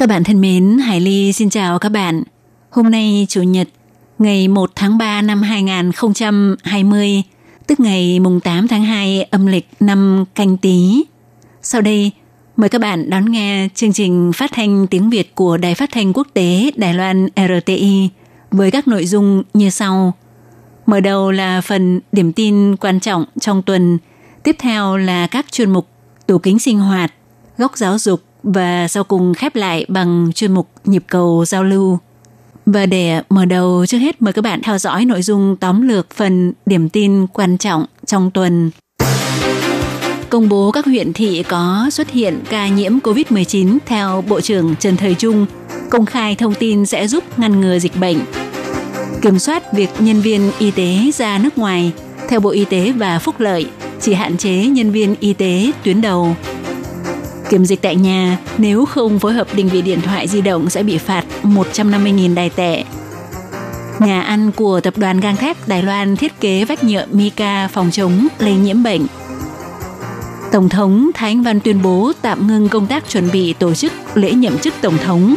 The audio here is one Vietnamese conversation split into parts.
Các bạn thân mến, Hải Ly xin chào các bạn. Hôm nay Chủ nhật, ngày 1 tháng 3 năm 2020, tức ngày mùng 8 tháng 2 âm lịch năm canh tí. Sau đây, mời các bạn đón nghe chương trình phát thanh tiếng Việt của Đài Phát thanh Quốc tế Đài Loan RTI với các nội dung như sau. Mở đầu là phần điểm tin quan trọng trong tuần, tiếp theo là các chuyên mục tủ kính sinh hoạt, góc giáo dục và sau cùng khép lại bằng chuyên mục nhịp cầu giao lưu. Và để mở đầu trước hết mời các bạn theo dõi nội dung tóm lược phần điểm tin quan trọng trong tuần. Công bố các huyện thị có xuất hiện ca nhiễm COVID-19 theo Bộ trưởng Trần Thời Trung, công khai thông tin sẽ giúp ngăn ngừa dịch bệnh. Kiểm soát việc nhân viên y tế ra nước ngoài, theo Bộ Y tế và Phúc lợi, chỉ hạn chế nhân viên y tế tuyến đầu kiểm dịch tại nhà, nếu không phối hợp định vị điện thoại di động sẽ bị phạt 150.000 đài tệ. Nhà ăn của tập đoàn gang thép Đài Loan thiết kế vách nhựa mica phòng chống lây nhiễm bệnh. Tổng thống Thái Anh Văn tuyên bố tạm ngưng công tác chuẩn bị tổ chức lễ nhậm chức Tổng thống.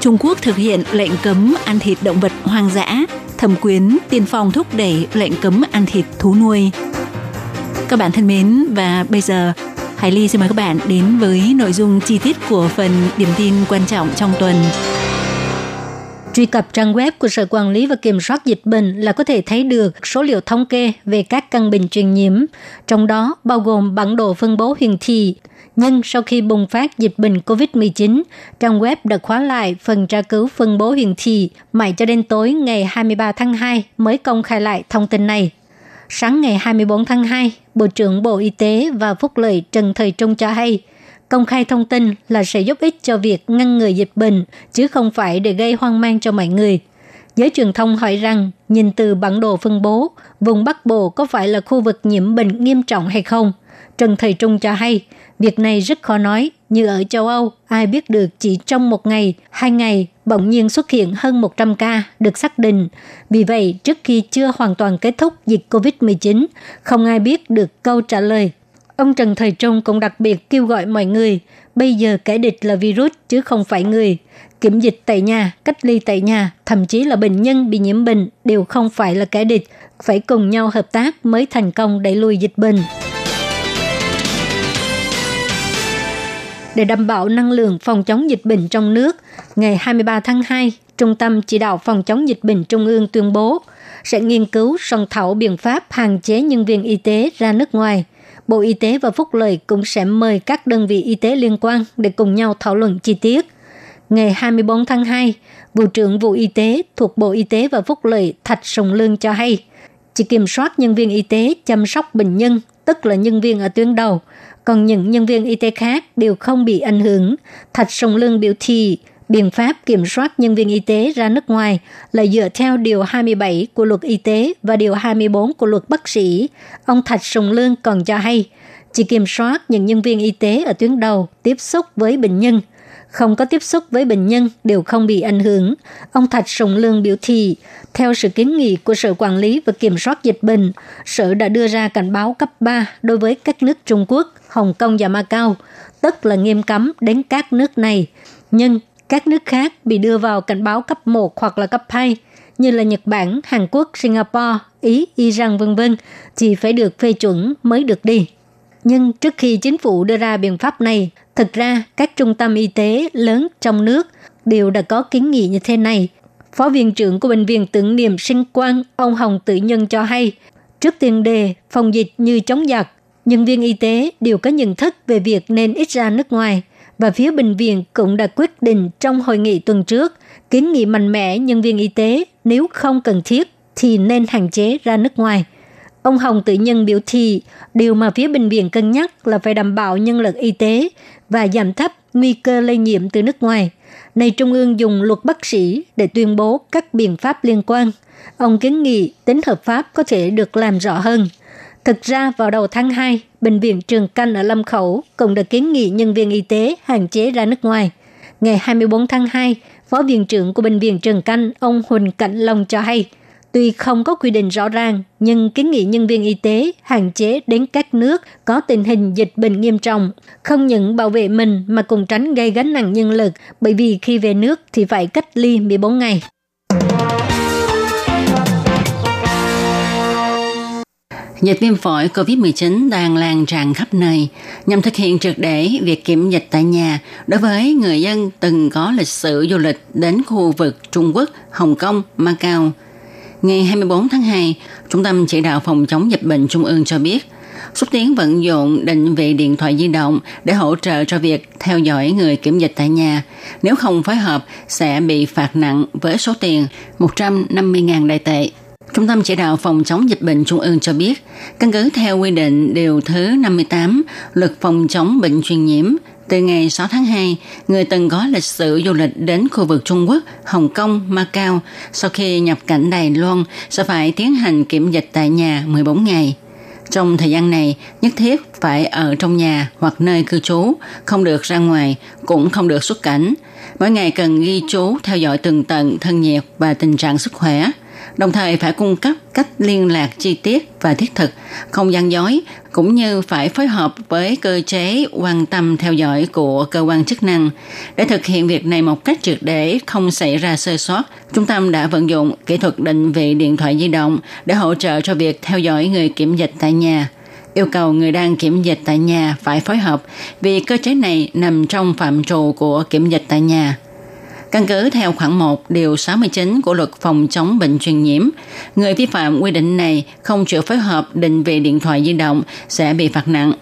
Trung Quốc thực hiện lệnh cấm ăn thịt động vật hoang dã, thẩm quyến tiên phong thúc đẩy lệnh cấm ăn thịt thú nuôi. Các bạn thân mến, và bây giờ Hải Ly xin mời các bạn đến với nội dung chi tiết của phần điểm tin quan trọng trong tuần. Truy cập trang web của Sở Quản lý và Kiểm soát Dịch bệnh là có thể thấy được số liệu thống kê về các căn bệnh truyền nhiễm, trong đó bao gồm bản đồ phân bố hiển thị. Nhưng sau khi bùng phát dịch bệnh COVID-19, trang web đã khóa lại phần tra cứu phân bố hiển thị mãi cho đến tối ngày 23 tháng 2 mới công khai lại thông tin này. Sáng ngày 24 tháng 2, Bộ trưởng Bộ Y tế và Phúc lợi Trần Thời Trung cho hay, công khai thông tin là sẽ giúp ích cho việc ngăn ngừa dịch bệnh, chứ không phải để gây hoang mang cho mọi người. Giới truyền thông hỏi rằng, nhìn từ bản đồ phân bố, vùng Bắc Bộ có phải là khu vực nhiễm bệnh nghiêm trọng hay không? Trần Thầy Trung cho hay, việc này rất khó nói, như ở châu Âu, ai biết được chỉ trong một ngày, hai ngày, bỗng nhiên xuất hiện hơn 100 ca được xác định. Vì vậy, trước khi chưa hoàn toàn kết thúc dịch COVID-19, không ai biết được câu trả lời. Ông Trần Thời Trung cũng đặc biệt kêu gọi mọi người, bây giờ kẻ địch là virus chứ không phải người. Kiểm dịch tại nhà, cách ly tại nhà, thậm chí là bệnh nhân bị nhiễm bệnh đều không phải là kẻ địch, phải cùng nhau hợp tác mới thành công đẩy lùi dịch bệnh. Để đảm bảo năng lượng phòng chống dịch bệnh trong nước, ngày 23 tháng 2, Trung tâm Chỉ đạo Phòng chống dịch bệnh Trung ương tuyên bố sẽ nghiên cứu soạn thảo biện pháp hạn chế nhân viên y tế ra nước ngoài. Bộ Y tế và Phúc lợi cũng sẽ mời các đơn vị y tế liên quan để cùng nhau thảo luận chi tiết. Ngày 24 tháng 2, Vụ trưởng Vụ Y tế thuộc Bộ Y tế và Phúc lợi Thạch Sùng Lương cho hay, chỉ kiểm soát nhân viên y tế chăm sóc bệnh nhân, tức là nhân viên ở tuyến đầu, còn những nhân viên y tế khác đều không bị ảnh hưởng. Thạch Sùng Lương biểu thị, biện pháp kiểm soát nhân viên y tế ra nước ngoài là dựa theo Điều 27 của luật y tế và Điều 24 của luật bác sĩ. Ông Thạch Sùng Lương còn cho hay, chỉ kiểm soát những nhân viên y tế ở tuyến đầu tiếp xúc với bệnh nhân. Không có tiếp xúc với bệnh nhân đều không bị ảnh hưởng. Ông Thạch Sùng Lương biểu thị, theo sự kiến nghị của Sở Quản lý và Kiểm soát Dịch bệnh, Sở đã đưa ra cảnh báo cấp 3 đối với các nước Trung Quốc, Hồng Kông và Macau, tức là nghiêm cấm đến các nước này. Nhưng các nước khác bị đưa vào cảnh báo cấp 1 hoặc là cấp 2 như là Nhật Bản, Hàn Quốc, Singapore, Ý, Iran vân vân thì phải được phê chuẩn mới được đi. Nhưng trước khi chính phủ đưa ra biện pháp này, thực ra các trung tâm y tế lớn trong nước đều đã có kiến nghị như thế này. Phó viện trưởng của Bệnh viện tưởng niệm sinh quan, ông Hồng Tự Nhân cho hay, trước tiền đề phòng dịch như chống giặc, nhân viên y tế đều có nhận thức về việc nên ít ra nước ngoài – và phía bệnh viện cũng đã quyết định trong hội nghị tuần trước, kiến nghị mạnh mẽ nhân viên y tế nếu không cần thiết thì nên hạn chế ra nước ngoài. Ông Hồng tự nhân biểu thị, điều mà phía bệnh viện cân nhắc là phải đảm bảo nhân lực y tế và giảm thấp nguy cơ lây nhiễm từ nước ngoài. Này, Trung ương dùng luật bác sĩ để tuyên bố các biện pháp liên quan. Ông kiến nghị tính hợp pháp có thể được làm rõ hơn. Thực ra vào đầu tháng 2, Bệnh viện Trường Canh ở Lâm Khẩu cũng đã kiến nghị nhân viên y tế hạn chế ra nước ngoài. Ngày 24 tháng 2, Phó Viện trưởng của Bệnh viện Trường Canh, ông Huỳnh Cảnh Long cho hay, tuy không có quy định rõ ràng, nhưng kiến nghị nhân viên y tế hạn chế đến các nước có tình hình dịch bệnh nghiêm trọng, không những bảo vệ mình mà còn tránh gây gánh nặng nhân lực, bởi vì khi về nước thì phải cách ly 14 ngày. Dịch viêm phổi COVID-19 đang lan tràn khắp nơi nhằm thực hiện triệt để việc kiểm dịch tại nhà đối với người dân từng có lịch sử du lịch đến khu vực Trung Quốc, Hồng Kông, Macau. Ngày 24 tháng 2, Trung tâm Chỉ đạo Phòng chống dịch bệnh Trung ương cho biết, xúc tiến vận dụng định vị điện thoại di động để hỗ trợ cho việc theo dõi người kiểm dịch tại nhà. Nếu không phối hợp, sẽ bị phạt nặng với số tiền 150.000 đại tệ. Trung tâm chỉ đạo phòng chống dịch bệnh Trung ương cho biết, căn cứ theo quy định điều thứ 58 luật phòng chống bệnh truyền nhiễm, từ ngày 6 tháng 2, người từng có lịch sử du lịch đến khu vực Trung Quốc, Hồng Kông, Macau sau khi nhập cảnh Đài Loan sẽ phải tiến hành kiểm dịch tại nhà 14 ngày. Trong thời gian này, nhất thiết phải ở trong nhà hoặc nơi cư trú, không được ra ngoài, cũng không được xuất cảnh. Mỗi ngày cần ghi chú theo dõi từng tận thân nhiệt và tình trạng sức khỏe – đồng thời phải cung cấp cách liên lạc chi tiết và thiết thực, không gian dối, cũng như phải phối hợp với cơ chế quan tâm theo dõi của cơ quan chức năng. Để thực hiện việc này một cách triệt để không xảy ra sơ sót, trung tâm đã vận dụng kỹ thuật định vị điện thoại di động để hỗ trợ cho việc theo dõi người kiểm dịch tại nhà yêu cầu người đang kiểm dịch tại nhà phải phối hợp vì cơ chế này nằm trong phạm trù của kiểm dịch tại nhà. Căn cứ theo khoản 1 điều 69 của luật phòng chống bệnh truyền nhiễm, người vi phạm quy định này không chịu phối hợp định vị điện thoại di động sẽ bị phạt nặng.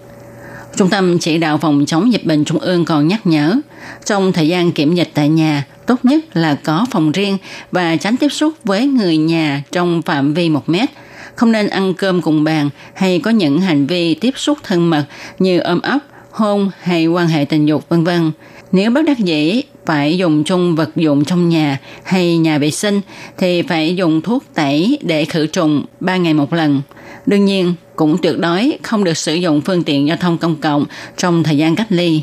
Trung tâm chỉ đạo phòng chống dịch bệnh trung ương còn nhắc nhở, trong thời gian kiểm dịch tại nhà, tốt nhất là có phòng riêng và tránh tiếp xúc với người nhà trong phạm vi 1 mét. Không nên ăn cơm cùng bàn hay có những hành vi tiếp xúc thân mật như ôm ấp, hôn hay quan hệ tình dục vân vân. Nếu bất đắc dĩ phải dùng chung vật dụng trong nhà hay nhà vệ sinh thì phải dùng thuốc tẩy để khử trùng 3 ngày một lần. Đương nhiên, cũng tuyệt đối không được sử dụng phương tiện giao thông công cộng trong thời gian cách ly.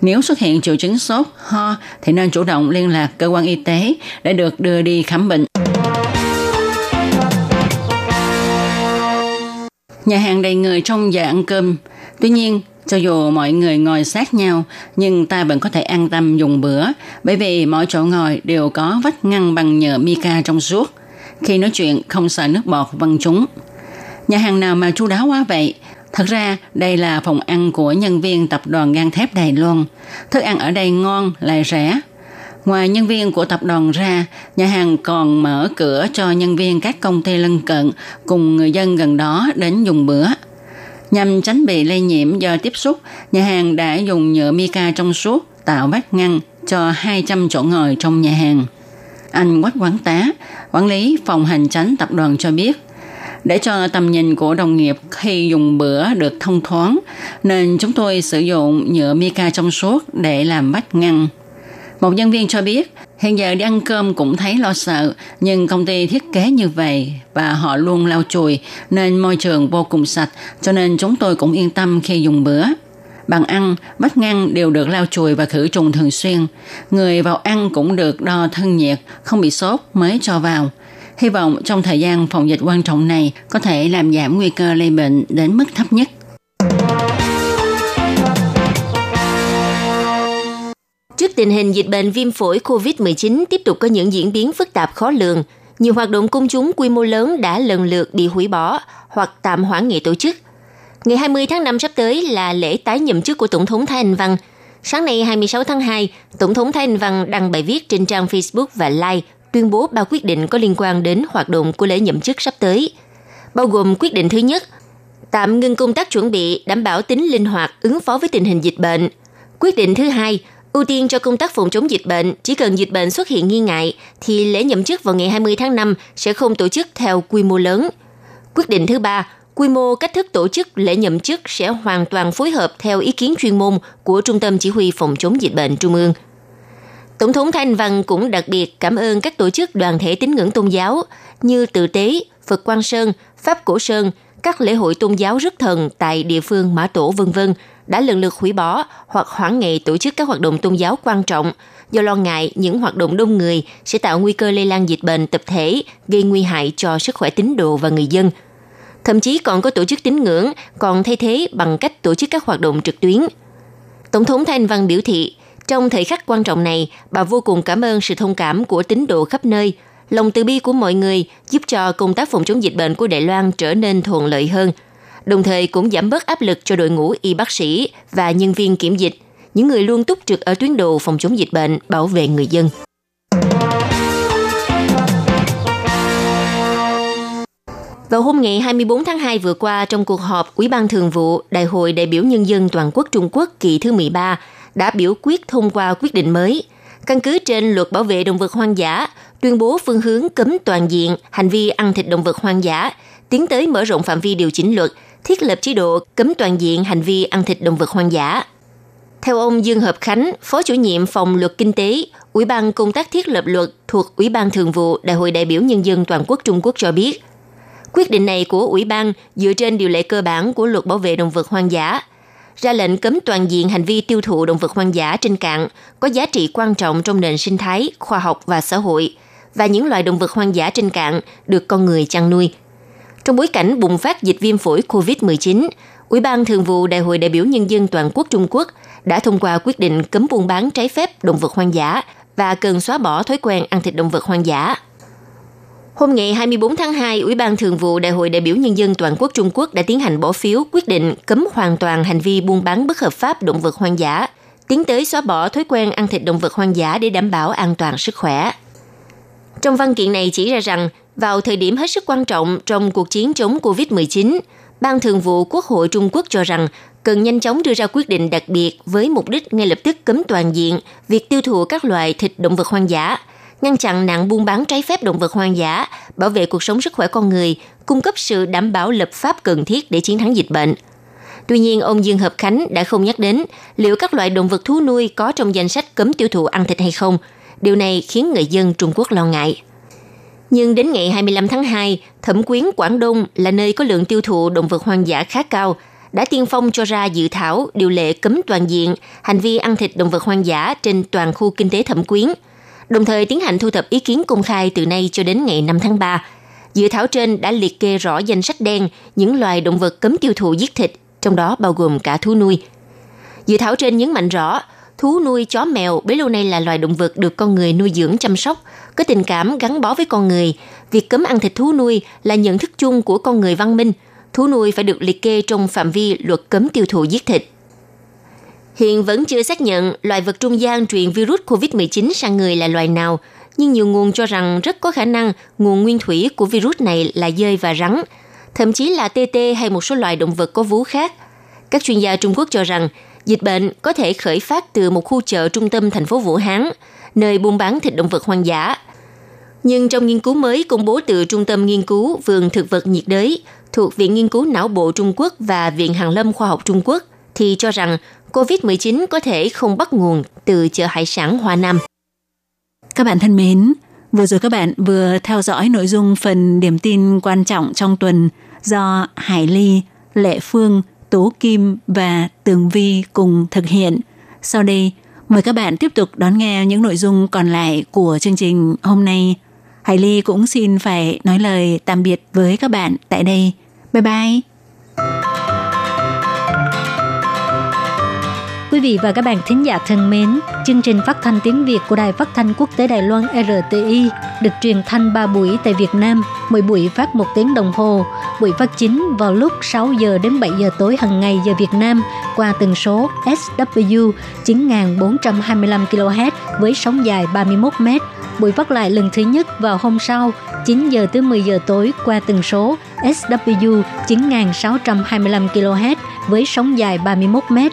Nếu xuất hiện triệu chứng sốt, ho thì nên chủ động liên lạc cơ quan y tế để được đưa đi khám bệnh. Nhà hàng đầy người trong giờ ăn cơm. Tuy nhiên, cho dù mọi người ngồi sát nhau, nhưng ta vẫn có thể an tâm dùng bữa, bởi vì mỗi chỗ ngồi đều có vách ngăn bằng nhựa mica trong suốt. Khi nói chuyện không sợ nước bọt văng chúng. Nhà hàng nào mà chu đáo quá vậy? Thật ra, đây là phòng ăn của nhân viên tập đoàn gang thép Đài Loan. Thức ăn ở đây ngon, lại rẻ. Ngoài nhân viên của tập đoàn ra, nhà hàng còn mở cửa cho nhân viên các công ty lân cận cùng người dân gần đó đến dùng bữa. Nhằm tránh bị lây nhiễm do tiếp xúc, nhà hàng đã dùng nhựa mica trong suốt tạo vách ngăn cho 200 chỗ ngồi trong nhà hàng. Anh Quách Quán Tá, quản lý phòng hành tránh tập đoàn cho biết, để cho tầm nhìn của đồng nghiệp khi dùng bữa được thông thoáng, nên chúng tôi sử dụng nhựa mica trong suốt để làm vách ngăn. Một nhân viên cho biết, hiện giờ đi ăn cơm cũng thấy lo sợ, nhưng công ty thiết kế như vậy và họ luôn lau chùi nên môi trường vô cùng sạch, cho nên chúng tôi cũng yên tâm khi dùng bữa. Bàn ăn, bát ngăn đều được lau chùi và khử trùng thường xuyên. Người vào ăn cũng được đo thân nhiệt, không bị sốt mới cho vào. Hy vọng trong thời gian phòng dịch quan trọng này có thể làm giảm nguy cơ lây bệnh đến mức thấp nhất. Trước tình hình dịch bệnh viêm phổi COVID-19 tiếp tục có những diễn biến phức tạp khó lường, nhiều hoạt động công chúng quy mô lớn đã lần lượt bị hủy bỏ hoặc tạm hoãn nghị tổ chức. Ngày 20 tháng 5 sắp tới là lễ tái nhậm chức của Tổng thống Thái Anh Văn. Sáng nay 26 tháng 2, Tổng thống Thái Anh Văn đăng bài viết trên trang Facebook và Like tuyên bố ba quyết định có liên quan đến hoạt động của lễ nhậm chức sắp tới. Bao gồm quyết định thứ nhất, tạm ngưng công tác chuẩn bị đảm bảo tính linh hoạt ứng phó với tình hình dịch bệnh. Quyết định thứ hai, Ưu tiên cho công tác phòng chống dịch bệnh, chỉ cần dịch bệnh xuất hiện nghi ngại thì lễ nhậm chức vào ngày 20 tháng 5 sẽ không tổ chức theo quy mô lớn. Quyết định thứ ba, Quy mô cách thức tổ chức lễ nhậm chức sẽ hoàn toàn phối hợp theo ý kiến chuyên môn của Trung tâm Chỉ huy Phòng chống dịch bệnh Trung ương. Tổng thống Thanh Văn cũng đặc biệt cảm ơn các tổ chức đoàn thể tín ngưỡng tôn giáo như Tự Tế, Phật Quang Sơn, Pháp Cổ Sơn, các lễ hội tôn giáo rất thần tại địa phương Mã Tổ vân vân đã lần lượt hủy bỏ hoặc hoãn ngày tổ chức các hoạt động tôn giáo quan trọng do lo ngại những hoạt động đông người sẽ tạo nguy cơ lây lan dịch bệnh tập thể, gây nguy hại cho sức khỏe tín đồ và người dân. Thậm chí còn có tổ chức tín ngưỡng còn thay thế bằng cách tổ chức các hoạt động trực tuyến. Tổng thống Thanh Văn biểu thị, trong thời khắc quan trọng này, bà vô cùng cảm ơn sự thông cảm của tín đồ khắp nơi, lòng từ bi của mọi người giúp cho công tác phòng chống dịch bệnh của Đài Loan trở nên thuận lợi hơn, đồng thời cũng giảm bớt áp lực cho đội ngũ y bác sĩ và nhân viên kiểm dịch, những người luôn túc trực ở tuyến đầu phòng chống dịch bệnh, bảo vệ người dân. Vào hôm ngày 24 tháng 2 vừa qua, trong cuộc họp Ủy ban Thường vụ Đại hội đại biểu Nhân dân Toàn quốc Trung Quốc kỳ thứ 13 đã biểu quyết thông qua quyết định mới. Căn cứ trên luật bảo vệ động vật hoang dã, tuyên bố phương hướng cấm toàn diện hành vi ăn thịt động vật hoang dã, tiến tới mở rộng phạm vi điều chỉnh luật, thiết lập chế độ cấm toàn diện hành vi ăn thịt động vật hoang dã. Theo ông Dương Hợp Khánh, Phó chủ nhiệm phòng luật kinh tế, Ủy ban công tác thiết lập luật thuộc Ủy ban Thường vụ Đại hội đại biểu Nhân dân Toàn quốc Trung Quốc cho biết, quyết định này của Ủy ban dựa trên điều lệ cơ bản của luật bảo vệ động vật hoang dã, ra lệnh cấm toàn diện hành vi tiêu thụ động vật hoang dã trên cạn có giá trị quan trọng trong nền sinh thái, khoa học và xã hội, và những loài động vật hoang dã trên cạn được con người chăn nuôi. Trong bối cảnh bùng phát dịch viêm phổi COVID-19, Ủy ban Thường vụ Đại hội đại biểu Nhân dân Toàn quốc Trung Quốc đã thông qua quyết định cấm buôn bán trái phép động vật hoang dã và cần xóa bỏ thói quen ăn thịt động vật hoang dã. Hôm ngày 24 tháng 2, Ủy ban Thường vụ Đại hội đại biểu Nhân dân Toàn quốc Trung Quốc đã tiến hành bỏ phiếu quyết định cấm hoàn toàn hành vi buôn bán bất hợp pháp động vật hoang dã, tiến tới xóa bỏ thói quen ăn thịt động vật hoang dã để đảm bảo an toàn sức khỏe. Trong văn kiện này chỉ ra rằng, vào thời điểm hết sức quan trọng trong cuộc chiến chống COVID-19, Ban Thường vụ Quốc hội Trung Quốc cho rằng cần nhanh chóng đưa ra quyết định đặc biệt với mục đích ngay lập tức cấm toàn diện việc tiêu thụ các loại thịt động vật hoang dã, ngăn chặn nạn buôn bán trái phép động vật hoang dã, bảo vệ cuộc sống sức khỏe con người, cung cấp sự đảm bảo lập pháp cần thiết để chiến thắng dịch bệnh. Tuy nhiên, ông Dương Hợp Khánh đã không nhắc đến liệu các loại động vật thú nuôi có trong danh sách cấm tiêu thụ ăn thịt hay không. Điều này khiến người dân Trung Quốc lo ngại. Nhưng đến ngày 25 tháng 2, Thẩm quyến Quảng Đông là nơi có lượng tiêu thụ động vật hoang dã khá cao, đã tiên phong cho ra dự thảo điều lệ cấm toàn diện hành vi ăn thịt động vật hoang dã trên toàn khu kinh tế Thẩm quyến, đồng thời tiến hành thu thập ý kiến công khai từ nay cho đến ngày 5 tháng 3. Dự thảo trên đã liệt kê rõ danh sách đen những loài động vật cấm tiêu thụ giết thịt, trong đó bao gồm cả thú nuôi. Dự thảo trên nhấn mạnh rõ, thú nuôi chó mèo bấy lâu nay là loài động vật được con người nuôi dưỡng chăm sóc, có tình cảm gắn bó với con người. Việc cấm ăn thịt thú nuôi là nhận thức chung của con người văn minh. Thú nuôi phải được liệt kê trong phạm vi luật cấm tiêu thụ giết thịt. Hiện vẫn chưa xác nhận loài vật trung gian truyền virus COVID-19 sang người là loài nào, nhưng nhiều nguồn cho rằng rất có khả năng nguồn nguyên thủy của virus này là dơi và rắn, thậm chí là tê tê hay một số loài động vật có vú khác. Các chuyên gia Trung Quốc cho rằng dịch bệnh có thể khởi phát từ một khu chợ trung tâm thành phố Vũ Hán, nơi buôn bán thịt động vật hoang dã. Nhưng trong nghiên cứu mới công bố từ Trung tâm Nghiên cứu Vườn Thực vật nhiệt đới thuộc Viện Nghiên cứu Não bộ Trung Quốc và Viện Hàn lâm Khoa học Trung Quốc thì cho rằng COVID-19 có thể không bắt nguồn từ chợ hải sản Hoa Nam. Các bạn thân mến, vừa rồi các bạn vừa theo dõi nội dung phần điểm tin quan trọng trong tuần do Hải Ly, Lệ Phương, Tố Kim và Tường Vi cùng thực hiện. Sau đây, mời các bạn tiếp tục đón nghe những nội dung còn lại của chương trình hôm nay. Hải Ly cũng xin phải nói lời tạm biệt với các bạn tại đây. Bye bye! Quý vị và các bạn thính giả thân mến, chương trình phát thanh tiếng Việt của Đài Phát thanh Quốc tế Đài Loan RTI được truyền thanh 3 buổi tại Việt Nam, mỗi buổi phát 1 tiếng đồng hồ. Buổi phát chính vào lúc 6 giờ đến 7 giờ tối hàng ngày giờ Việt Nam qua tần số SW 9425 kHz với sóng dài 31 m. Buổi phát lại lần thứ nhất vào hôm sau 9 giờ tới 10 giờ tối qua tần số SW 9625 kHz với sóng dài 31 mét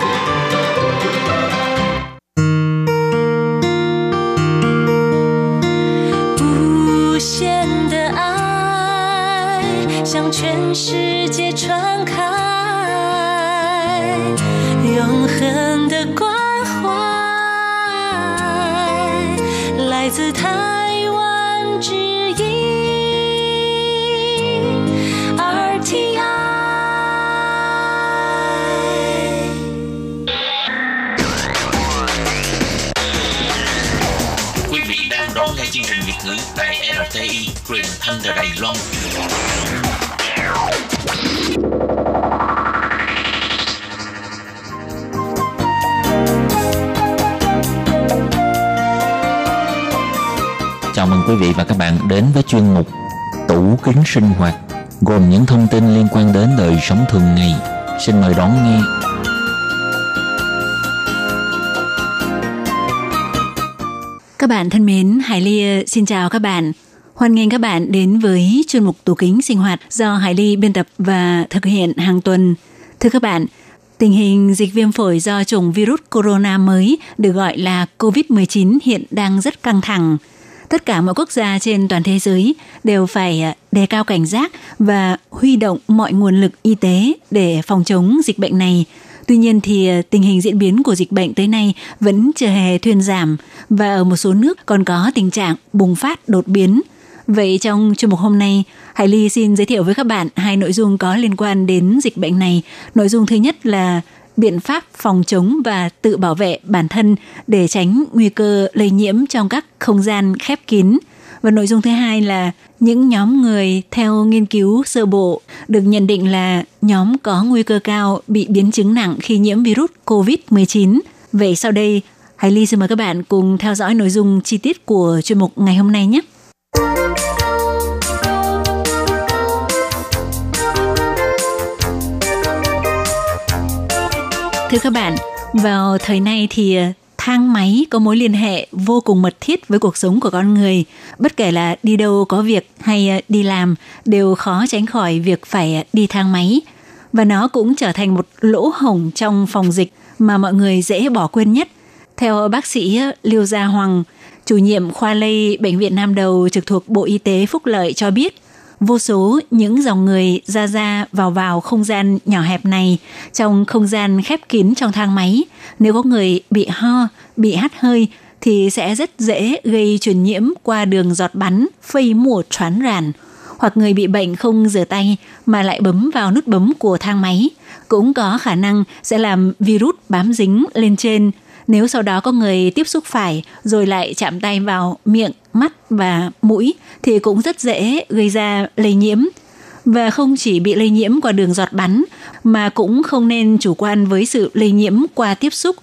Quý vị và các bạn đến với chuyên mục Tủ kính sinh hoạt gồm những thông tin liên quan đến đời sống thường ngày. Xin mời đón nghe. Các bạn thân mến, Hải Ly ờ, xin chào các bạn. Hoan nghênh các bạn đến với chuyên mục tủ kính sinh hoạt do Hải Ly biên tập và thực hiện hàng tuần. Thưa các bạn, tình hình dịch viêm phổi do chủng virus corona mới được gọi là COVID-19 hiện đang rất căng thẳng. Tất cả mọi quốc gia trên toàn thế giới đều phải à, đề cao cảnh giác và huy động mọi nguồn lực y tế để phòng chống dịch bệnh này. Tuy nhiên thì à, tình hình diễn biến của dịch bệnh tới nay vẫn chưa hề thuyên giảm và ở một số nước còn có tình trạng bùng phát đột biến. Vậy trong chương mục hôm nay, Hải Ly xin giới thiệu với các bạn hai nội dung có liên quan đến dịch bệnh này. Nội dung thứ nhất là biện pháp phòng chống và tự bảo vệ bản thân để tránh nguy cơ lây nhiễm trong các không gian khép kín. Và nội dung thứ hai là những nhóm người theo nghiên cứu sơ bộ được nhận định là nhóm có nguy cơ cao bị biến chứng nặng khi nhiễm virus COVID-19. Vậy sau đây, Hải Ly xin mời các bạn cùng theo dõi nội dung chi tiết của chuyên mục ngày hôm nay nhé. Thưa các bạn, vào thời nay thì ờ, thang máy có mối liên hệ vô cùng mật thiết với cuộc sống của con người. Bất kể là đi đâu có việc hay ờ, đi làm đều khó tránh khỏi việc phải ờ, đi thang máy. Và nó cũng trở thành một lỗ hổng trong phòng dịch mà mọi người dễ bỏ quên nhất. Theo bác sĩ Liêu Gia Hoàng, chủ nhiệm khoa lây Bệnh viện Nam Đầu trực thuộc Bộ Y tế Phúc Lợi cho biết, vô số những dòng người ra ra vào vào không gian nhỏ hẹp này trong không gian khép kín trong thang máy. Nếu có người bị ho, bị hắt hơi thì sẽ rất dễ gây truyền nhiễm qua đường giọt bắn, phây mùa choán ràn. Hoặc người bị bệnh không rửa tay mà lại bấm vào nút bấm của thang máy cũng có khả năng sẽ làm virus bám dính lên trên nếu sau đó có người tiếp xúc phải rồi lại chạm tay vào miệng, mắt và mũi thì cũng rất dễ gây ra lây nhiễm. Và không chỉ bị lây nhiễm qua đường giọt bắn mà cũng không nên chủ quan với sự lây nhiễm qua tiếp xúc.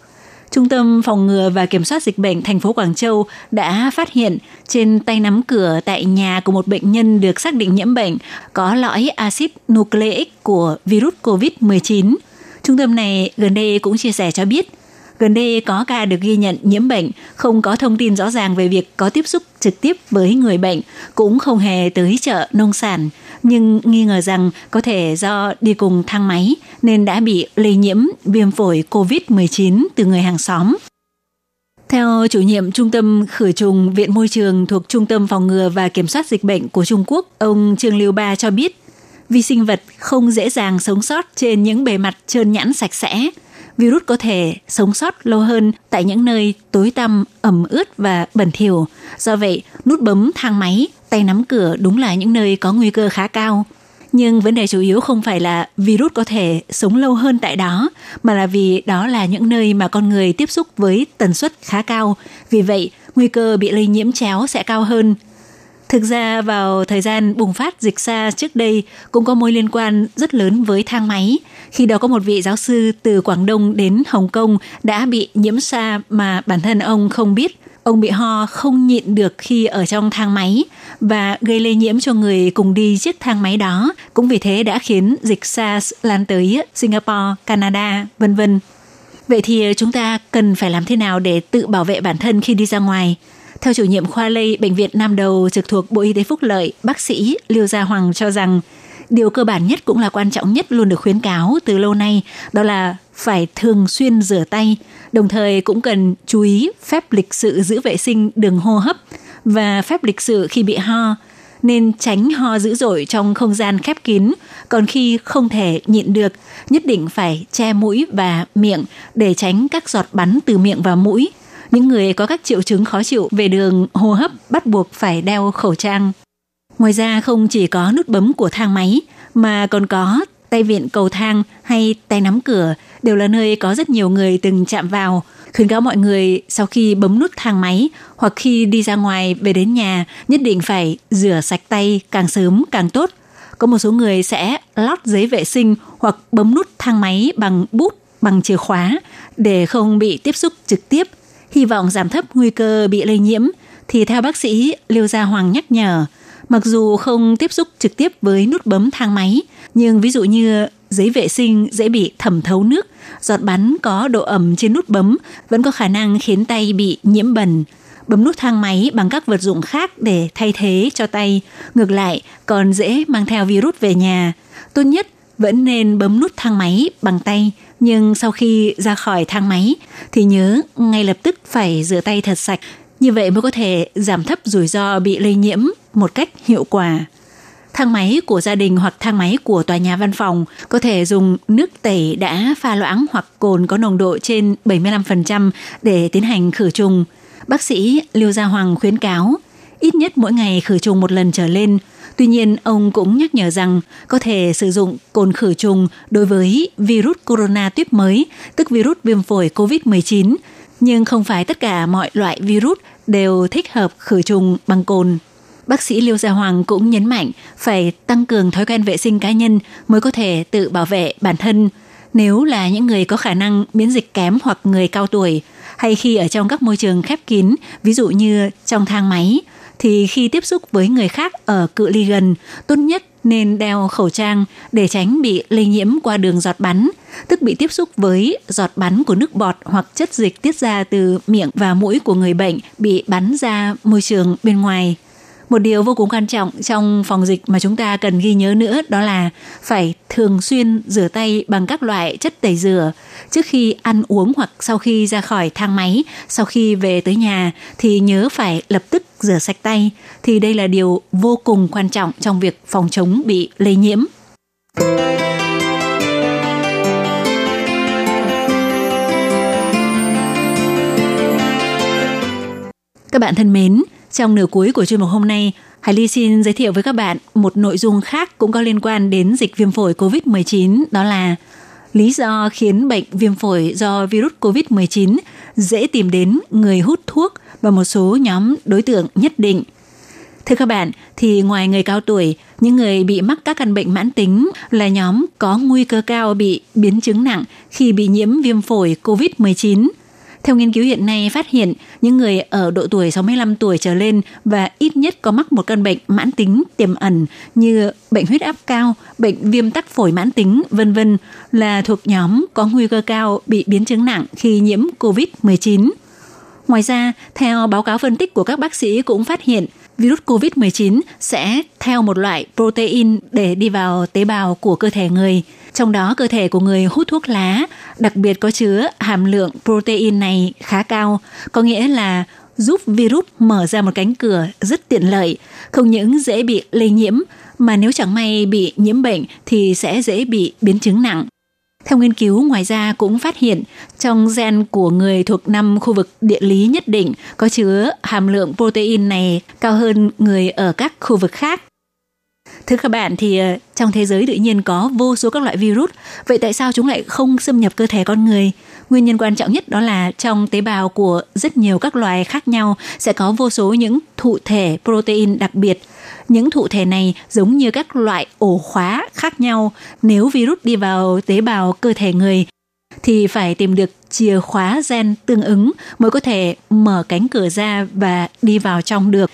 Trung tâm phòng ngừa và kiểm soát dịch bệnh thành phố Quảng Châu đã phát hiện trên tay nắm cửa tại nhà của một bệnh nhân được xác định nhiễm bệnh có lõi axit nucleic của virus COVID-19. Trung tâm này gần đây cũng chia sẻ cho biết Gần đây có ca được ghi nhận nhiễm bệnh, không có thông tin rõ ràng về việc có tiếp xúc trực tiếp với người bệnh, cũng không hề tới chợ nông sản, nhưng nghi ngờ rằng có thể do đi cùng thang máy nên đã bị lây nhiễm viêm phổi COVID-19 từ người hàng xóm. Theo chủ nhiệm Trung tâm Khử trùng Viện Môi trường thuộc Trung tâm Phòng ngừa và Kiểm soát Dịch bệnh của Trung Quốc, ông Trương Liêu Ba cho biết, vi sinh vật không dễ dàng sống sót trên những bề mặt trơn nhẵn sạch sẽ – virus có thể sống sót lâu hơn tại những nơi tối tăm, ẩm ướt và bẩn thỉu. Do vậy, nút bấm thang máy, tay nắm cửa đúng là những nơi có nguy cơ khá cao. Nhưng vấn đề chủ yếu không phải là virus có thể sống lâu hơn tại đó, mà là vì đó là những nơi mà con người tiếp xúc với tần suất khá cao. Vì vậy, nguy cơ bị lây nhiễm chéo sẽ cao hơn. Thực ra vào thời gian bùng phát dịch xa trước đây cũng có mối liên quan rất lớn với thang máy. Khi đó có một vị giáo sư từ Quảng Đông đến Hồng Kông đã bị nhiễm xa mà bản thân ông không biết. Ông bị ho không nhịn được khi ở trong thang máy và gây lây nhiễm cho người cùng đi chiếc thang máy đó. Cũng vì thế đã khiến dịch SARS lan tới Singapore, Canada, vân vân. Vậy thì chúng ta cần phải làm thế nào để tự bảo vệ bản thân khi đi ra ngoài? Theo chủ nhiệm khoa lây Bệnh viện Nam Đầu trực thuộc Bộ Y tế Phúc Lợi, bác sĩ Liêu Gia Hoàng cho rằng điều cơ bản nhất cũng là quan trọng nhất luôn được khuyến cáo từ lâu nay, đó là phải thường xuyên rửa tay, đồng thời cũng cần chú ý phép lịch sự giữ vệ sinh đường hô hấp và phép lịch sự khi bị ho, nên tránh ho dữ dội trong không gian khép kín, còn khi không thể nhịn được, nhất định phải che mũi và miệng để tránh các giọt bắn từ miệng vào mũi. Những người có các triệu chứng khó chịu về đường hô hấp bắt buộc phải đeo khẩu trang. Ngoài ra không chỉ có nút bấm của thang máy mà còn có tay vịn cầu thang hay tay nắm cửa đều là nơi có rất nhiều người từng chạm vào. Khuyến cáo mọi người sau khi bấm nút thang máy hoặc khi đi ra ngoài về đến nhà nhất định phải rửa sạch tay càng sớm càng tốt. Có một số người sẽ lót giấy vệ sinh hoặc bấm nút thang máy bằng bút, bằng chìa khóa để không bị tiếp xúc trực tiếp. Hy vọng giảm thấp nguy cơ bị lây nhiễm thì theo bác sĩ Liêu Gia Hoàng nhắc nhở – Mặc dù không tiếp xúc trực tiếp với nút bấm thang máy, nhưng ví dụ như giấy vệ sinh dễ bị thẩm thấu nước, giọt bắn có độ ẩm trên nút bấm vẫn có khả năng khiến tay bị nhiễm bẩn. Bấm nút thang máy bằng các vật dụng khác để thay thế cho tay, ngược lại còn dễ mang theo virus về nhà. Tốt nhất vẫn nên bấm nút thang máy bằng tay, nhưng sau khi ra khỏi thang máy, thì nhớ ngay lập tức phải rửa tay thật sạch như vậy mới có thể giảm thấp rủi ro bị lây nhiễm một cách hiệu quả. Thang máy của gia đình hoặc thang máy của tòa nhà văn phòng có thể dùng nước tẩy đã pha loãng hoặc cồn có nồng độ trên 75% để tiến hành khử trùng. Bác sĩ Liêu Gia Hoàng khuyến cáo, ít nhất mỗi ngày khử trùng một lần trở lên. Tuy nhiên, ông cũng nhắc nhở rằng có thể sử dụng cồn khử trùng đối với virus corona tuyếp mới, tức virus viêm phổi COVID-19, nhưng không phải tất cả mọi loại virus đều thích hợp khử trùng bằng cồn. Bác sĩ Liêu Gia Hoàng cũng nhấn mạnh phải tăng cường thói quen vệ sinh cá nhân mới có thể tự bảo vệ bản thân. Nếu là những người có khả năng miễn dịch kém hoặc người cao tuổi, hay khi ở trong các môi trường khép kín, ví dụ như trong thang máy, thì khi tiếp xúc với người khác ở cự ly gần, tốt nhất nên đeo khẩu trang để tránh bị lây nhiễm qua đường giọt bắn, tức bị tiếp xúc với giọt bắn của nước bọt hoặc chất dịch tiết ra từ miệng và mũi của người bệnh bị bắn ra môi trường bên ngoài. Một điều vô cùng quan trọng trong phòng dịch mà chúng ta cần ghi nhớ nữa đó là phải thường xuyên rửa tay bằng các loại chất tẩy rửa trước khi ăn uống hoặc sau khi ra khỏi thang máy, sau khi về tới nhà thì nhớ phải lập tức rửa sạch tay thì đây là điều vô cùng quan trọng trong việc phòng chống bị lây nhiễm. Các bạn thân mến, trong nửa cuối của chuyên mục hôm nay, Hải Ly xin giới thiệu với các bạn một nội dung khác cũng có liên quan đến dịch viêm phổi COVID-19, đó là lý do khiến bệnh viêm phổi do virus COVID-19 dễ tìm đến người hút thuốc và một số nhóm đối tượng nhất định. Thưa các bạn, thì ngoài người cao tuổi, những người bị mắc các căn bệnh mãn tính là nhóm có nguy cơ cao bị biến chứng nặng khi bị nhiễm viêm phổi COVID-19 theo nghiên cứu hiện nay phát hiện, những người ở độ tuổi 65 tuổi trở lên và ít nhất có mắc một căn bệnh mãn tính tiềm ẩn như bệnh huyết áp cao, bệnh viêm tắc phổi mãn tính, vân vân là thuộc nhóm có nguy cơ cao bị biến chứng nặng khi nhiễm COVID-19. Ngoài ra, theo báo cáo phân tích của các bác sĩ cũng phát hiện virus COVID-19 sẽ theo một loại protein để đi vào tế bào của cơ thể người. Trong đó cơ thể của người hút thuốc lá đặc biệt có chứa hàm lượng protein này khá cao, có nghĩa là giúp virus mở ra một cánh cửa rất tiện lợi, không những dễ bị lây nhiễm mà nếu chẳng may bị nhiễm bệnh thì sẽ dễ bị biến chứng nặng. Theo nghiên cứu, ngoài ra cũng phát hiện trong gen của người thuộc năm khu vực địa lý nhất định có chứa hàm lượng protein này cao hơn người ở các khu vực khác. Thưa các bạn thì ờ, trong thế giới tự nhiên có vô số các loại virus, vậy tại sao chúng lại không xâm nhập cơ thể con người? Nguyên nhân quan trọng nhất đó là trong tế bào của rất nhiều các loài khác nhau sẽ có vô số những thụ thể protein đặc biệt. Những thụ thể này giống như các loại ổ khóa khác nhau. Nếu virus đi vào tế bào cơ thể người thì phải tìm được chìa khóa gen tương ứng mới có thể mở cánh cửa ra và đi vào trong được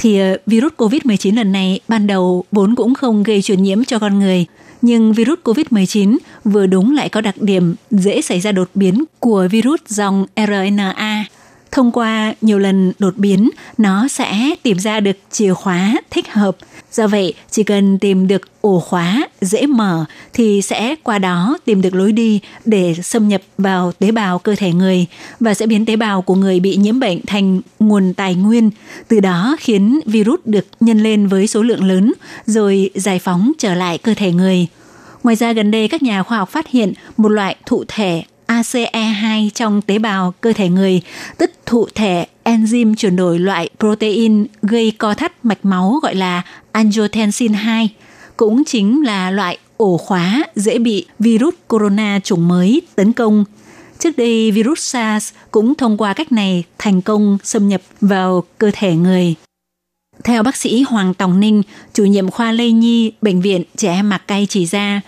thì ờ, virus COVID-19 lần này ban đầu vốn cũng không gây truyền nhiễm cho con người, nhưng virus COVID-19 vừa đúng lại có đặc điểm dễ xảy ra đột biến của virus dòng RNA thông qua nhiều lần đột biến, nó sẽ tìm ra được chìa khóa thích hợp. Do vậy, chỉ cần tìm được ổ khóa dễ mở thì sẽ qua đó tìm được lối đi để xâm nhập vào tế bào cơ thể người và sẽ biến tế bào của người bị nhiễm bệnh thành nguồn tài nguyên, từ đó khiến virus được nhân lên với số lượng lớn rồi giải phóng trở lại cơ thể người. Ngoài ra gần đây các nhà khoa học phát hiện một loại thụ thể ACE2 trong tế bào cơ thể người, tức thụ thể enzyme chuyển đổi loại protein gây co thắt mạch máu gọi là angiotensin 2, cũng chính là loại ổ khóa dễ bị virus corona chủng mới tấn công. Trước đây, virus SARS cũng thông qua cách này thành công xâm nhập vào cơ thể người. Theo bác sĩ Hoàng Tòng Ninh, chủ nhiệm khoa lây nhi Bệnh viện Trẻ Em Mạc Cây chỉ ra,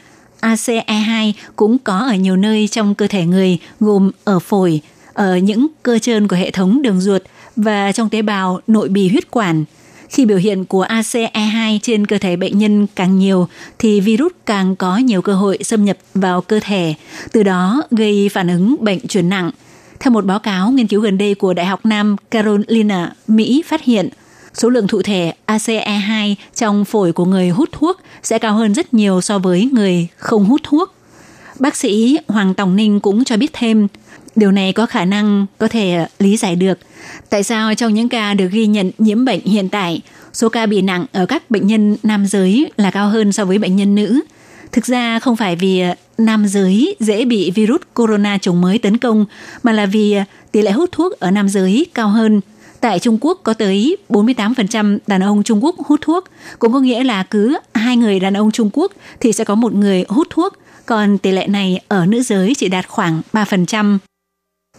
ACE2 cũng có ở nhiều nơi trong cơ thể người, gồm ở phổi, ở những cơ trơn của hệ thống đường ruột và trong tế bào nội bì huyết quản. Khi biểu hiện của ACE2 trên cơ thể bệnh nhân càng nhiều thì virus càng có nhiều cơ hội xâm nhập vào cơ thể, từ đó gây phản ứng bệnh chuyển nặng. Theo một báo cáo nghiên cứu gần đây của Đại học Nam Carolina, Mỹ phát hiện – số lượng thụ thể ACE2 trong phổi của người hút thuốc sẽ cao hơn rất nhiều so với người không hút thuốc. Bác sĩ Hoàng Tòng Ninh cũng cho biết thêm, điều này có khả năng có thể lý giải được. Tại sao trong những ca được ghi nhận nhiễm bệnh hiện tại, số ca bị nặng ở các bệnh nhân nam giới là cao hơn so với bệnh nhân nữ? Thực ra không phải vì nam giới dễ bị virus corona chủng mới tấn công, mà là vì tỷ lệ hút thuốc ở nam giới cao hơn – Tại Trung Quốc có tới 48% đàn ông Trung Quốc hút thuốc, cũng có nghĩa là cứ hai người đàn ông Trung Quốc thì sẽ có một người hút thuốc, còn tỷ lệ này ở nữ giới chỉ đạt khoảng 3%.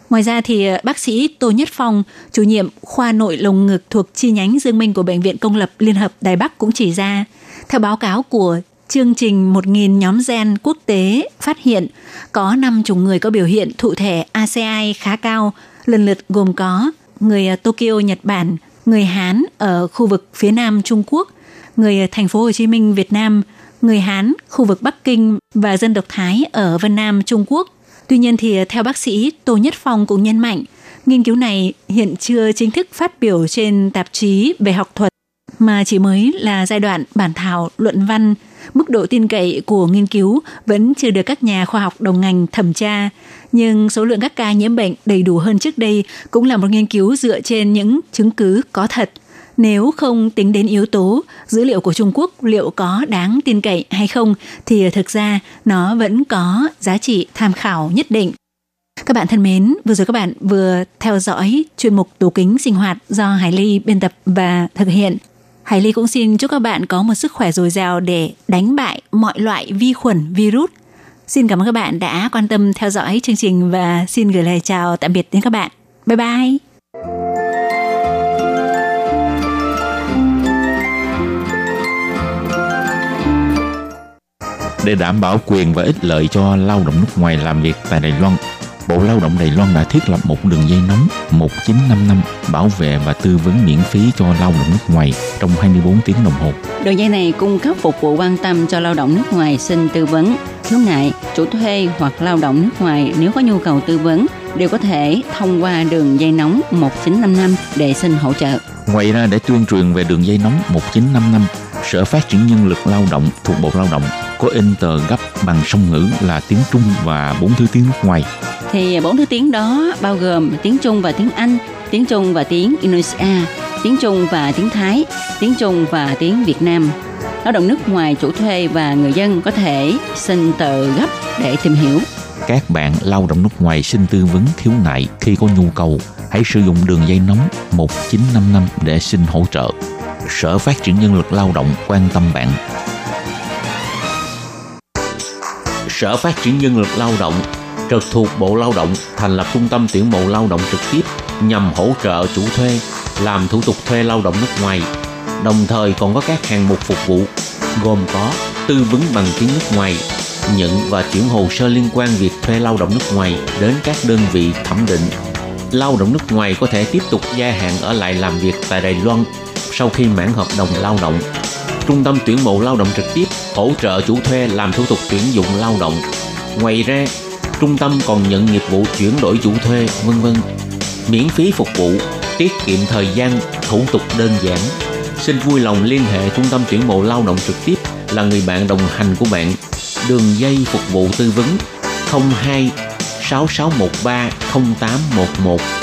Ngoài ra thì ờ, bác sĩ Tô Nhất Phong, chủ nhiệm khoa nội lồng ngực thuộc chi nhánh Dương Minh của Bệnh viện Công lập Liên hợp Đài Bắc cũng chỉ ra, theo báo cáo của chương trình 1.000 nhóm gen quốc tế phát hiện có 5 chủng người có biểu hiện thụ thể ACI khá cao, lần lượt gồm có người ờ, Tokyo Nhật Bản, người Hán ở khu vực phía Nam Trung Quốc, người ờ, thành phố Hồ Chí Minh Việt Nam, người Hán khu vực Bắc Kinh và dân tộc Thái ở Vân Nam Trung Quốc. Tuy nhiên thì ờ, theo bác sĩ Tô Nhất Phong cũng nhấn mạnh, nghiên cứu này hiện chưa chính thức phát biểu trên tạp chí về học thuật mà chỉ mới là giai đoạn bản thảo luận văn mức độ tin cậy của nghiên cứu vẫn chưa được các nhà khoa học đồng ngành thẩm tra, nhưng số lượng các ca nhiễm bệnh đầy đủ hơn trước đây cũng là một nghiên cứu dựa trên những chứng cứ có thật. Nếu không tính đến yếu tố dữ liệu của Trung Quốc liệu có đáng tin cậy hay không thì thực ra nó vẫn có giá trị tham khảo nhất định. Các bạn thân mến, vừa rồi các bạn vừa theo dõi chuyên mục tủ kính sinh hoạt do Hải Ly biên tập và thực hiện. Hải Ly cũng xin chúc các bạn có một sức khỏe dồi dào để đánh bại mọi loại vi khuẩn, virus. Xin cảm ơn các bạn đã quan tâm theo dõi chương trình và xin gửi lời chào tạm biệt đến các bạn. Bye bye! Để đảm bảo quyền và ích lợi cho lao động nước ngoài làm việc tại Đài Loan, Bộ Lao động Đài Loan đã thiết lập một đường dây nóng 1955 bảo vệ và tư vấn miễn phí cho lao động nước ngoài trong 24 tiếng đồng hồ. Đường dây này cung cấp phục vụ quan tâm cho lao động nước ngoài xin tư vấn, khiếu nại, chủ thuê hoặc lao động nước ngoài nếu có nhu cầu tư vấn đều có thể thông qua đường dây nóng 1955 để xin hỗ trợ. Ngoài ra để tuyên truyền về đường dây nóng 1955, Sở Phát triển Nhân lực Lao động thuộc Bộ Lao động có in tờ gấp bằng song ngữ là tiếng Trung và bốn thứ tiếng nước ngoài thì bốn thứ tiếng đó bao gồm tiếng Trung và tiếng Anh, tiếng Trung và tiếng Indonesia, tiếng Trung và tiếng Thái, tiếng Trung và tiếng Việt Nam. Lao động nước ngoài chủ thuê và người dân có thể xin tờ gấp để tìm hiểu. Các bạn lao động nước ngoài xin tư vấn khiếu nại khi có nhu cầu, hãy sử dụng đường dây nóng 1955 để xin hỗ trợ. Sở Phát triển Nhân lực Lao động quan tâm bạn. Sở Phát triển Nhân lực Lao động trực thuộc Bộ Lao động thành lập trung tâm tuyển mộ lao động trực tiếp nhằm hỗ trợ chủ thuê làm thủ tục thuê lao động nước ngoài, đồng thời còn có các hạng mục phục vụ gồm có tư vấn bằng tiếng nước ngoài, nhận và chuyển hồ sơ liên quan việc thuê lao động nước ngoài đến các đơn vị thẩm định. Lao động nước ngoài có thể tiếp tục gia hạn ở lại làm việc tại Đài Loan sau khi mãn hợp đồng lao động. Trung tâm tuyển mộ lao động trực tiếp hỗ trợ chủ thuê làm thủ tục tuyển dụng lao động. Ngoài ra, trung tâm còn nhận nghiệp vụ chuyển đổi chủ thuê, vân vân. miễn phí phục vụ, tiết kiệm thời gian, thủ tục đơn giản. Xin vui lòng liên hệ Trung tâm tuyển mộ lao động trực tiếp là người bạn đồng hành của bạn. Đường dây phục vụ tư vấn 02 6613 0811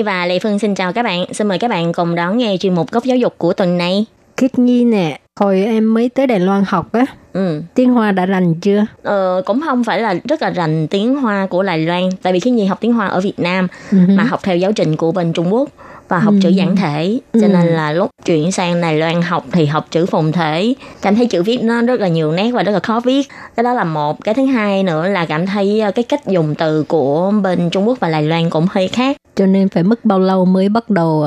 Nhi và Lệ Phương xin chào các bạn. Xin mời các bạn cùng đón nghe chuyên mục góc giáo dục của tuần này. Khiết Nhi nè, hồi em mới tới Đài Loan học á, Ừ. tiếng Hoa đã rành chưa? Ờ, cũng không phải là rất là rành tiếng Hoa của Đài Loan. Tại vì khi Nhi học tiếng Hoa ở Việt Nam mà học theo giáo trình của bên Trung Quốc và học chữ giản thể. Cho nên là lúc chuyển sang Đài Loan học thì học chữ phồn thể. Cảm thấy chữ viết nó rất là nhiều nét và rất là khó viết. Cái đó là một. Cái thứ hai nữa là cảm thấy ờ, cái cách dùng từ của bên Trung Quốc và Đài Loan cũng hơi khác. Cho nên phải mất bao lâu mới bắt đầu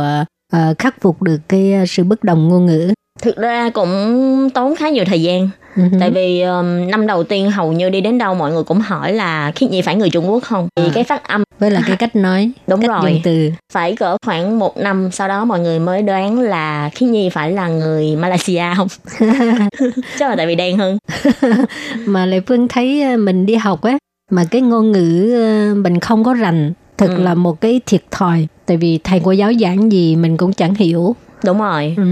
ờ, khắc phục được cái sự bất đồng ngôn ngữ? thực ra cũng tốn khá nhiều thời gian Ừ tại vì um, năm đầu tiên hầu như đi đến đâu mọi người cũng hỏi là khiết nhi phải người trung quốc không vì À. cái phát âm Với là cái cách nói, Đúng cách rồi. dùng từ. phải cỡ khoảng một năm sau đó mọi người mới đoán là khiết nhi phải là người malaysia không chắc là tại vì đen hơn mà Lệ Phương thấy ờ, mình đi học á mà cái ngôn ngữ ờ, mình không có rành thật Ừ. là một cái thiệt thòi tại vì thầy cô giáo giảng gì mình cũng chẳng hiểu đúng rồi. Ừ.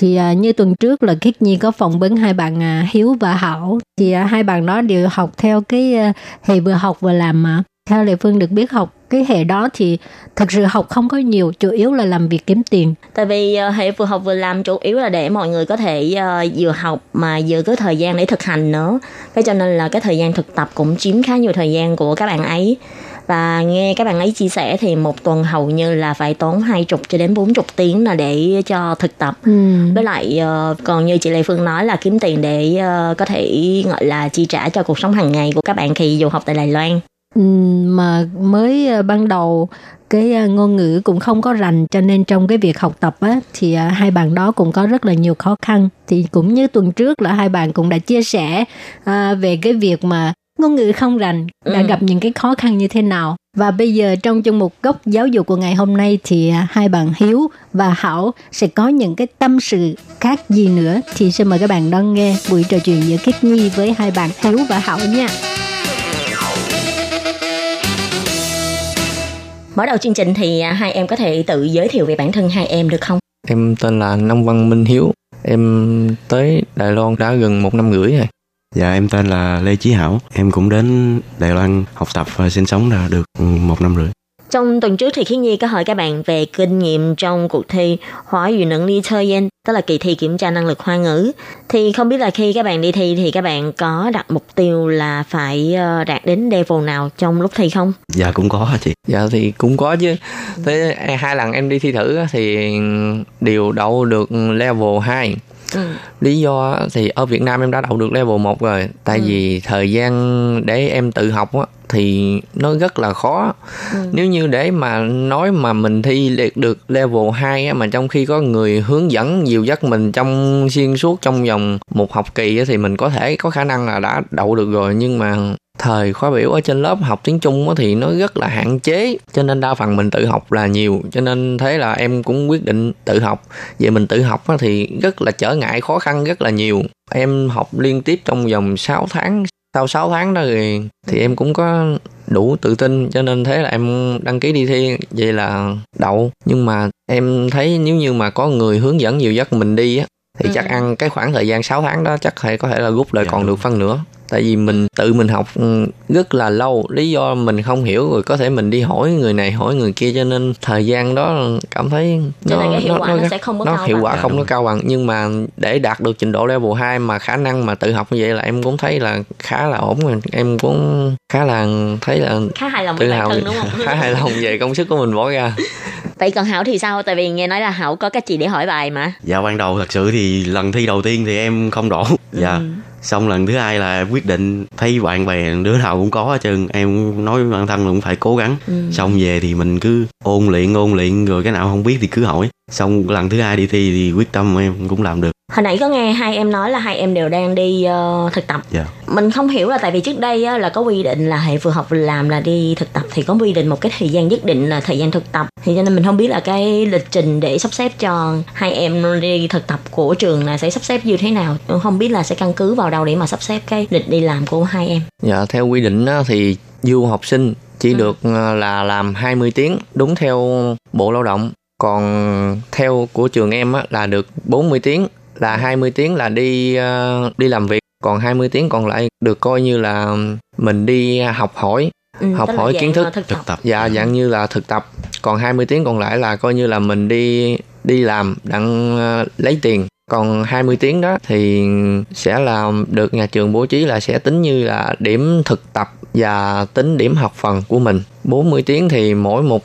thì à, như tuần trước là Khiết Nhi có phỏng vấn hai bạn à, Hiếu và Hảo. Thì à, hai bạn đó đều học theo cái à, hệ vừa học vừa làm mà. Theo Lệ Phương được biết học cái hệ đó thì thật sự học không có nhiều chủ yếu là làm việc kiếm tiền. Tại vì ờ, hệ vừa học vừa làm chủ yếu là để mọi người có thể ờ, vừa học mà vừa có thời gian để thực hành nữa. Cái cho nên là cái thời gian thực tập cũng chiếm khá nhiều thời gian của các bạn ấy và nghe các bạn ấy chia sẻ thì một tuần hầu như là phải tốn hai chục cho đến bốn chục tiếng là để cho thực tập. Ừ. với lại ờ, còn như chị Lê Phương nói là kiếm tiền để ờ, có thể gọi là chi trả cho cuộc sống hàng ngày của các bạn khi du học tại Đài Loan. Ừ, mà mới à, ban đầu cái ngôn ngữ cũng không có rành cho nên trong cái việc học tập á thì hai bạn đó cũng có rất là nhiều khó khăn. Thì cũng như tuần trước là hai bạn cũng đã chia sẻ à, về cái việc mà ngôn ngữ không rành đã Ừ. gặp những cái khó khăn như thế nào và bây giờ trong chương mục góc giáo dục của ngày hôm nay thì à, hai bạn Hiếu và Hảo sẽ có những cái tâm sự khác gì nữa thì xin mời các bạn đón nghe buổi trò chuyện giữa Khiết Nhi với hai bạn Hiếu và Hảo nha. mở đầu chương trình thì à, hai em có thể tự giới thiệu về bản thân hai em được không Em tên là Nông Văn Minh Hiếu. Em tới Đài Loan đã gần một năm rưỡi rồi. Dạ em tên là Lê Chí Hảo. Em cũng đến Đài Loan học tập và sinh sống là được một năm rưỡi. Trong tuần trước thì Khiết Nhi có hỏi các bạn về kinh nghiệm trong cuộc thi Hóa ngữ năng ly chơi yên tức là kỳ thi kiểm tra năng lực hoa ngữ. Thì không biết là khi các bạn đi thi thì các bạn có đặt mục tiêu là phải ờ, đạt đến level nào trong lúc thi không? Dạ cũng có hả chị? Dạ thì cũng có chứ. Thế hai lần em đi thi thử á, thì đều đậu được level 2. Ừ. Lý do thì ở Việt Nam em đã đậu được level 1 rồi. Tại Ừ. vì thời gian để em tự học á, thì nó rất là khó. Ừ. Nếu như để mà nói mà mình thi liệt được level 2 á, mà trong khi có người hướng dẫn dìu dắt mình trong xuyên suốt trong vòng một học kỳ á, thì mình có thể có khả năng là đã đậu được rồi nhưng mà thời khóa biểu ở trên lớp học tiếng Trung thì nó rất là hạn chế cho nên đa phần mình tự học là nhiều. Cho nên thế là em cũng quyết định tự học. Vậy mình tự học thì rất là trở ngại khó khăn rất là nhiều. Em học liên tiếp trong vòng 6 tháng. Sau 6 tháng đó thì, thì em cũng có đủ tự tin cho nên thế là em đăng ký đi thi. Vậy là đậu. Nhưng mà em thấy nếu như mà có người hướng dẫn nhiều dắt mình đi á thì chắc ăn cái khoảng thời gian 6 tháng đó chắc phải có thể là rút lại Dạ, còn đúng. được phân nửa tại vì mình tự mình học ừ, rất là lâu. Lý do mình không hiểu rồi có thể mình đi hỏi người này hỏi người kia cho nên thời gian đó cảm thấy Cho cái hiệu quả nó sẽ không có nó cao hiệu bằng. quả Dạ, không có cao bằng. Nhưng mà để đạt được trình độ level 2 mà khả năng mà tự học như vậy là em cũng thấy là khá là ổn rồi. Em cũng khá là thấy là khá hài lòng tự hào đúng không? khá hài lòng về công sức của mình bỏ ra vậy còn hảo thì sao? Tại vì nghe nói là hảo có cách gì để hỏi bài mà. Dạ ban đầu thật sự thì lần thi đầu tiên thì em không đổ. Dạ. Xong lần thứ hai là quyết định thấy bạn bè đứa nào cũng có hết trơn. Em nói với bản thân là cũng phải cố gắng. Xong về thì mình cứ ôn luyện ôn luyện rồi cái nào không biết thì cứ hỏi. Xong lần thứ hai đi thi thì quyết tâm em cũng làm được hồi nãy có nghe hai em nói là hai em đều đang đi ờ, thực tập. Dạ. Mình không hiểu là tại vì trước đây á, là có quy định là hệ vừa học vừa làm là đi thực tập thì có quy định một cái thời gian nhất định là thời gian thực tập. Thì cho nên mình không biết là cái lịch trình để sắp xếp cho hai em đi thực tập của trường là sẽ sắp xếp như thế nào. Không biết là sẽ căn cứ vào đâu để mà sắp xếp cái lịch đi làm của hai em. Dạ theo quy định á, thì du học sinh chỉ Ừ. được ờ, là làm 20 tiếng đúng theo Bộ Lao động. Còn theo của trường em á, là được 40 tiếng là 20 tiếng là đi ờ, đi làm việc còn 20 tiếng còn lại được coi như là mình đi học hỏi ừ, Học hỏi kiến thức, ờ, thực tập thực tập. dạ dạng như là thực tập. Còn 20 tiếng còn lại là coi như là mình đi đi làm đặng ờ, lấy tiền. Còn 20 tiếng đó thì sẽ là được nhà trường bố trí là sẽ tính như là điểm thực tập và tính điểm học phần của mình. 40 tiếng thì mỗi một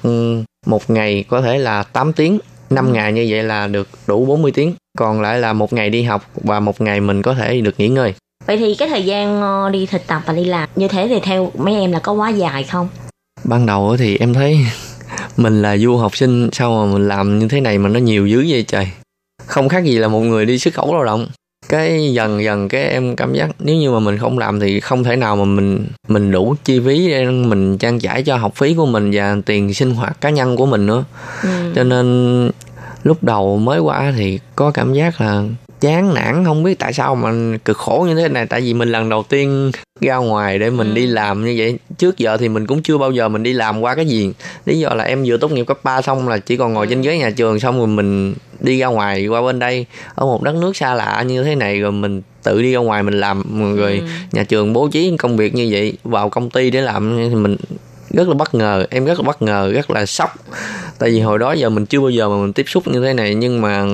một ngày có thể là 8 tiếng. 5 ngày như vậy là được đủ 40 tiếng còn lại là một ngày đi học và một ngày mình có thể được nghỉ ngơi. Vậy thì cái thời gian ờ, đi thực tập và đi làm như thế thì theo mấy em là có quá dài không? Ban đầu thì em thấy mình là du học sinh sao mà mình làm như thế này mà nó nhiều dữ vậy trời? Không khác gì là một người đi xuất khẩu lao động. Cái dần dần cái em cảm giác nếu như mà mình không làm thì không thể nào mà mình mình đủ chi phí để mình trang trải cho học phí của mình và tiền sinh hoạt cá nhân của mình nữa. Ừ. cho nên lúc đầu mới qua thì có cảm giác là chán nản không biết tại sao mà cực khổ như thế này tại vì mình lần đầu tiên ra ngoài để mình Ừ. đi làm như vậy trước giờ thì mình cũng chưa bao giờ mình đi làm qua cái gì lý do là em vừa tốt nghiệp cấp 3 xong là chỉ còn ngồi Ừ. trên ghế nhà trường xong rồi mình đi ra ngoài qua bên đây ở một đất nước xa lạ như thế này rồi mình tự đi ra ngoài mình làm rồi Ừ. nhà trường bố trí công việc như vậy vào công ty để làm thì mình rất là bất ngờ em rất là bất ngờ rất là sốc. Tại vì hồi đó giờ mình chưa bao giờ mà mình tiếp xúc như thế này nhưng mà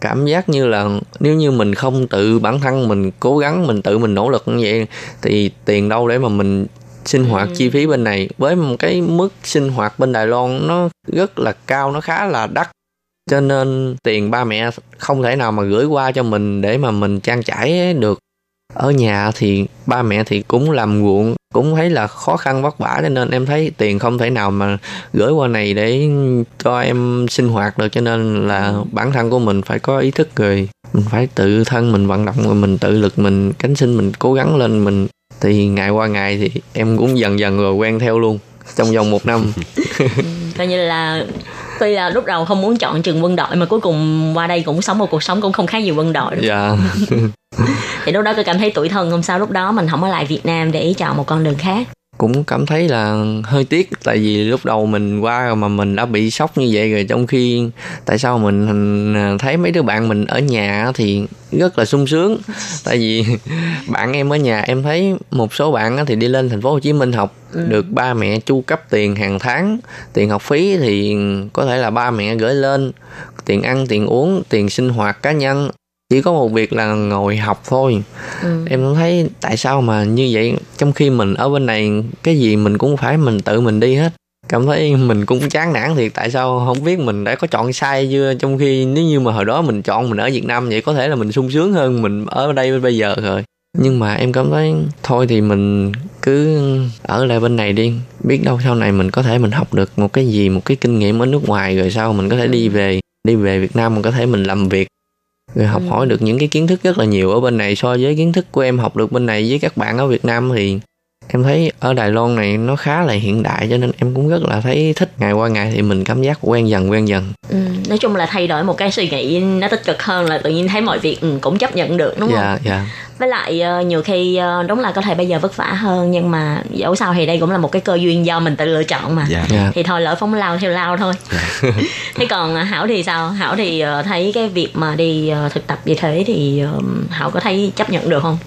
cảm giác như là nếu như mình không tự bản thân mình cố gắng mình tự mình nỗ lực như vậy thì tiền đâu để mà mình sinh hoạt Ừ. chi phí bên này. Với một cái mức sinh hoạt bên Đài Loan nó rất là cao nó khá là đắt. Cho nên tiền ba mẹ không thể nào mà gửi qua cho mình để mà mình trang trải được. Ở nhà thì ba mẹ thì cũng làm ruộng cũng thấy là khó khăn vất vả, cho nên em thấy tiền không thể nào mà gửi qua này để cho em sinh hoạt được, cho nên là bản thân của mình phải có ý thức rồi. Mình phải tự thân mình vận động rồi mình tự lực, mình cánh sinh, mình cố gắng lên mình. Thì ngày qua ngày thì em cũng dần dần rồi quen theo luôn, trong vòng một năm. Ừ, coi như là tuy là lúc đầu không muốn chọn trường quân đội mà cuối cùng qua đây cũng sống một cuộc sống cũng không khác gì quân đội đúng dạ. Thì lúc đó tôi cảm thấy tủi thân không sao lúc đó mình không ở lại Việt Nam để chọn một con đường khác cũng cảm thấy là hơi tiếc tại vì lúc đầu mình qua rồi mà mình đã bị sốc như vậy rồi trong khi tại sao mình à, thấy mấy đứa bạn mình ở nhà thì rất là sung sướng. Tại vì bạn em ở nhà em thấy một số bạn á thì đi lên thành phố Hồ Chí Minh học được ba mẹ chu cấp tiền hàng tháng tiền học phí thì có thể là ba mẹ gửi lên tiền ăn tiền uống tiền sinh hoạt cá nhân chỉ có một việc là ngồi học thôi. Ừ. em thấy tại sao mà như vậy trong khi mình ở bên này cái gì mình cũng phải mình tự mình đi hết. Cảm thấy mình cũng chán nản thiệt tại sao không biết mình đã có chọn sai chưa? Trong khi nếu như mà hồi đó mình chọn mình ở Việt Nam vậy có thể là mình sung sướng hơn mình ở đây bây giờ rồi. Nhưng mà em cảm thấy thôi thì mình cứ ở lại bên này đi. Biết đâu sau này mình có thể mình học được một cái gì một cái kinh nghiệm ở nước ngoài rồi sau mình có thể đi về đi về Việt Nam mình có thể mình làm việc rồi học hỏi được những cái kiến thức rất là nhiều ở bên này so với kiến thức của em học được bên này với các bạn ở Việt Nam thì em thấy ở Đài Loan này nó khá là hiện đại cho nên em cũng rất là thấy thích ngày qua ngày thì mình cảm giác quen dần quen dần Ừ, nói chung là thay đổi một cái suy nghĩ nó tích cực hơn là tự nhiên thấy mọi việc ừ, cũng chấp nhận được đúng không? dạ dạ Với lại ờ, nhiều khi ờ, đúng là có thể bây giờ vất vả hơn nhưng mà dẫu sao thì đây cũng là một cái cơ duyên do mình tự lựa chọn mà. dạ dạ Thì thôi lỡ phóng lao theo lao thôi. thế còn ờ, Hảo thì sao? Hảo thì thấy cái việc mà đi thực tập như thế thì Hảo có thấy chấp nhận được không?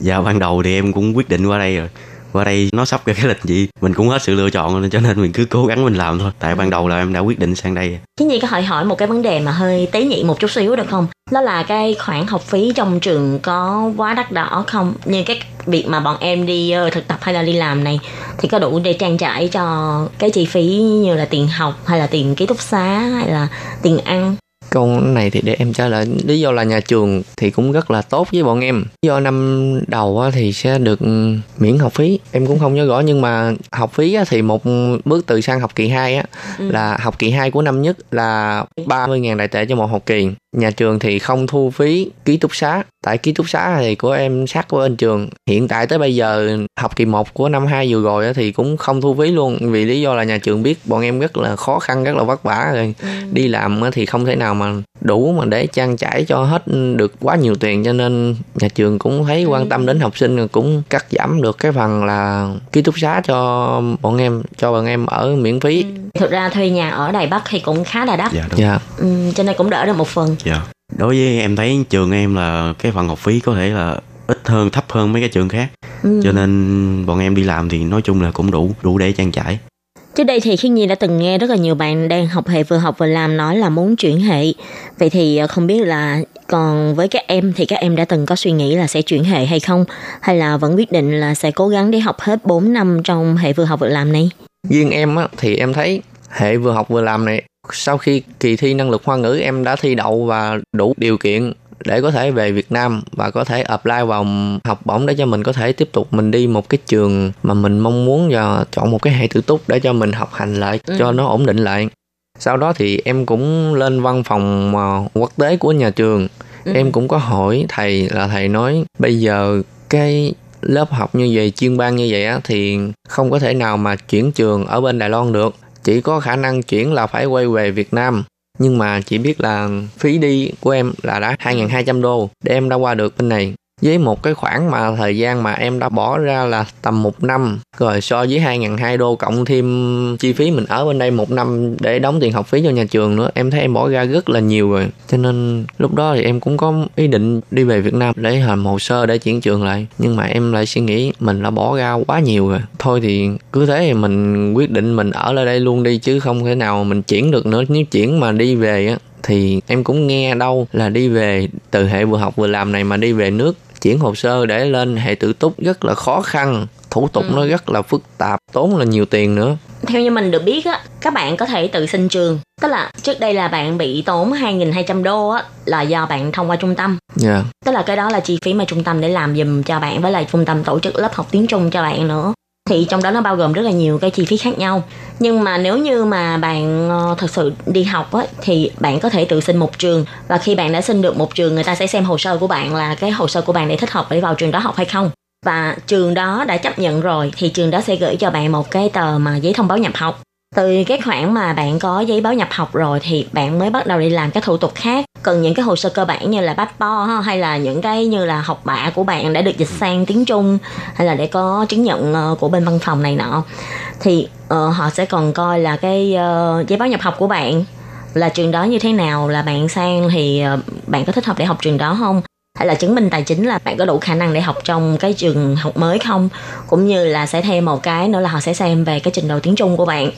dạ ban đầu thì em cũng quyết định qua đây rồi qua đây nó sắp ra cái lịch gì, mình cũng hết sự lựa chọn nên cho nên mình cứ cố gắng mình làm thôi tại ban đầu là em đã quyết định sang đây Chứ Nhi có hỏi hỏi một cái vấn đề mà hơi tế nhị một chút xíu được không? Đó là cái khoản học phí trong trường có quá đắt đỏ không? Như cái việc mà bọn em đi ờ, thực tập hay là đi làm này, thì có đủ để trang trải cho cái chi phí như là tiền học hay là tiền ký túc xá hay là tiền ăn? Câu này thì để em trả lời. Lý do là nhà trường thì cũng rất là tốt với bọn em. Do năm đầu á, thì sẽ được ừ, miễn học phí. Em cũng không nhớ rõ nhưng mà học phí á, thì một bước từ sang học kỳ 2 á Ừ. là học kỳ 2 của năm nhất là 30.000 đại tệ cho một học kỳ nhà trường thì không thu phí ký túc xá. Tại ký túc xá thì của em sát với bên trường. Hiện tại tới bây giờ học kỳ 1 của năm 2 vừa rồi á, thì cũng không thu phí luôn. Vì lý do là nhà trường biết bọn em rất là khó khăn rất là vất vả rồi. Đi làm thì không thể nào mà đủ mà để trang trải cho hết được quá nhiều tiền. Cho nên nhà trường cũng thấy quan tâm đến học sinh cũng cắt giảm được cái phần là ký túc xá cho bọn em cho bọn em ở miễn phí. Thực ra thuê nhà ở Đài Bắc thì cũng khá là đắt, dạ đúng. Dạ. Ừ, cho nên cũng đỡ được một phần. Dạ đối với em thấy trường em là cái phần học phí có thể là ít hơn thấp hơn mấy cái trường khác Ừ. cho nên bọn em đi làm thì nói chung là cũng đủ đủ để trang trải Trước đây thì Khiết Nhi đã từng nghe rất là nhiều bạn đang học hệ vừa học vừa làm nói là muốn chuyển hệ. Vậy thì ờ, không biết là còn với các em thì các em đã từng có suy nghĩ là sẽ chuyển hệ hay không? Hay là vẫn quyết định là sẽ cố gắng để học hết 4 năm trong hệ vừa học vừa làm này? riêng em á thì em thấy hệ vừa học vừa làm này sau khi kỳ thi năng lực hoa ngữ em đã thi đậu và đủ điều kiện để có thể về Việt Nam và có thể apply vào học bổng để cho mình có thể tiếp tục mình đi một cái trường mà mình mong muốn và chọn một cái hệ tự túc để cho mình học hành lại cho nó ổn định lại. Sau đó thì em cũng lên văn phòng ờ, quốc tế của nhà trường. Em cũng có hỏi thầy là thầy nói bây giờ cái lớp học như vậy chuyên ban như vậy á thì không có thể nào mà chuyển trường ở bên Đài Loan được chỉ có khả năng chuyển là phải quay về Việt Nam. Nhưng mà chỉ biết là phí đi của em là đã 2.200 đô, để em đã qua được bên này với một cái khoản mà thời gian mà em đã bỏ ra là tầm một năm, rồi so với 2.200 đô cộng thêm chi phí mình ở bên đây một năm để đóng tiền học phí cho nhà trường nữa, em thấy em bỏ ra rất là nhiều rồi. Cho nên lúc đó thì em cũng có ý định đi về Việt Nam để làm hồ sơ để chuyển trường lại. Nhưng mà em lại suy nghĩ mình đã bỏ ra quá nhiều rồi. Thôi thì cứ thế thì mình quyết định mình ở lại đây luôn đi, chứ không thể nào mình chuyển được nữa. Nếu chuyển mà đi về á, thì em cũng nghe đâu là đi về, từ hệ vừa học vừa làm này mà đi về nước chuyển hồ sơ để lên hệ tự túc rất là khó khăn thủ tục nó rất là phức tạp tốn là nhiều tiền nữa Theo như mình được biết á, các bạn có thể tự xin trường. Tức là trước đây là bạn bị tốn 2.200 đô á, là do bạn thông qua trung tâm. dạ Tức là cái đó là chi phí mà trung tâm để làm giùm cho bạn với lại trung tâm tổ chức lớp học tiếng Trung cho bạn nữa. Thì trong đó nó bao gồm rất là nhiều cái chi phí khác nhau. Nhưng mà nếu như mà bạn ờ, thật sự đi học á, thì bạn có thể tự xin một trường. Và khi bạn đã xin được một trường, người ta sẽ xem hồ sơ của bạn là cái hồ sơ của bạn để thích hợp để vào trường đó học hay không. Và trường đó đã chấp nhận rồi thì trường đó sẽ gửi cho bạn một cái tờ mà giấy thông báo nhập học từ cái khoản mà bạn có giấy báo nhập học rồi thì bạn mới bắt đầu đi làm các thủ tục khác. Cần những cái hồ sơ cơ bản như là passport hay là những cái như là học bạ của bạn đã được dịch sang tiếng Trung hay là để có chứng nhận ờ, của bên văn phòng này nọ. Thì uh, họ sẽ còn coi là cái uh, giấy báo nhập học của bạn là trường đó như thế nào là bạn sang thì bạn có thích hợp để học trường đó không? Hay là chứng minh tài chính là bạn có đủ khả năng để học trong cái trường học mới không? Cũng như là sẽ thêm một cái nữa là họ sẽ xem về cái trình độ tiếng Trung của bạn.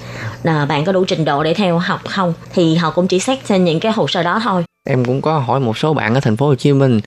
Là bạn có đủ trình độ để theo học không? Thì họ cũng chỉ xét trên những cái hồ sơ đó thôi. Em cũng có hỏi một số bạn ở thành phố Hồ Chí Minh.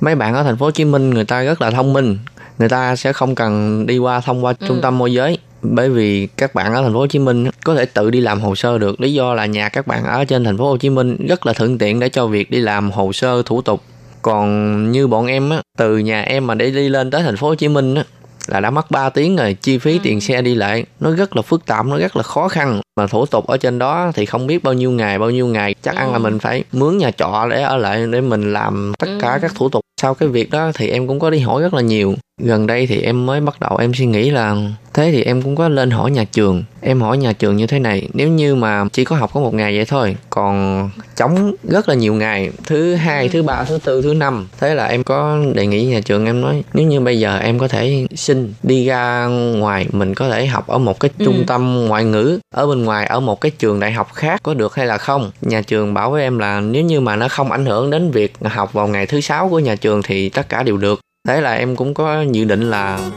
Mấy bạn ở thành phố Hồ Chí Minh người ta rất là thông minh. Người ta sẽ không cần đi qua thông qua trung tâm môi giới. Bởi vì các bạn ở thành phố Hồ Chí Minh có thể tự đi làm hồ sơ được. Lý do là nhà các bạn ở trên thành phố Hồ Chí Minh rất là thuận tiện để cho việc đi làm hồ sơ thủ tục còn như bọn em á từ nhà em mà để đi lên tới thành phố Hồ Chí Minh á là đã mất 3 tiếng rồi chi phí tiền xe đi lại nó rất là phức tạp nó rất là khó khăn. Mà thủ tục ở trên đó thì không biết bao nhiêu ngày bao nhiêu ngày chắc ăn là mình phải mướn nhà trọ để ở lại để mình làm tất cả các thủ tục sau cái việc đó thì em cũng có đi hỏi rất là nhiều. Gần đây thì em mới bắt đầu em suy nghĩ là thế thì em cũng có lên hỏi nhà trường. Em hỏi nhà trường như thế này nếu như mà chỉ có học có một ngày vậy thôi còn trống rất là nhiều ngày thứ hai thứ ba thứ tư thứ năm. Thế là em có đề nghị nhà trường em nói nếu như bây giờ em có thể xin đi ra ngoài mình có thể học ở một cái Ừ. trung tâm ngoại ngữ ở bên ngoài ở một cái trường đại học khác có được hay là không? Nhà trường bảo với em là nếu như mà nó không ảnh hưởng đến việc học vào ngày thứ sáu của nhà trường thì tất cả đều được thế là em cũng có dự định là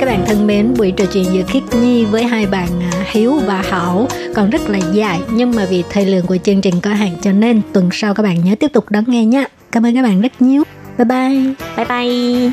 Các bạn thân mến, buổi trò chuyện giữa Khiết Nhi với hai bạn à, Hiếu và Hảo còn rất là dài nhưng mà vì thời lượng của chương trình có hạn cho nên tuần sau các bạn nhớ tiếp tục đón nghe nhé. Cảm ơn các bạn rất nhiều. Bye bye. Bye bye.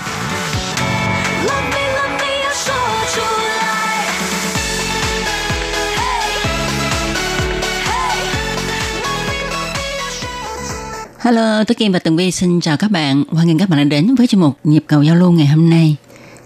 Hello, Tố Kim và Tường Vi xin chào các bạn. Hoan nghênh các bạn đã đến với chuyên mục Nhịp cầu giao lưu ngày hôm nay.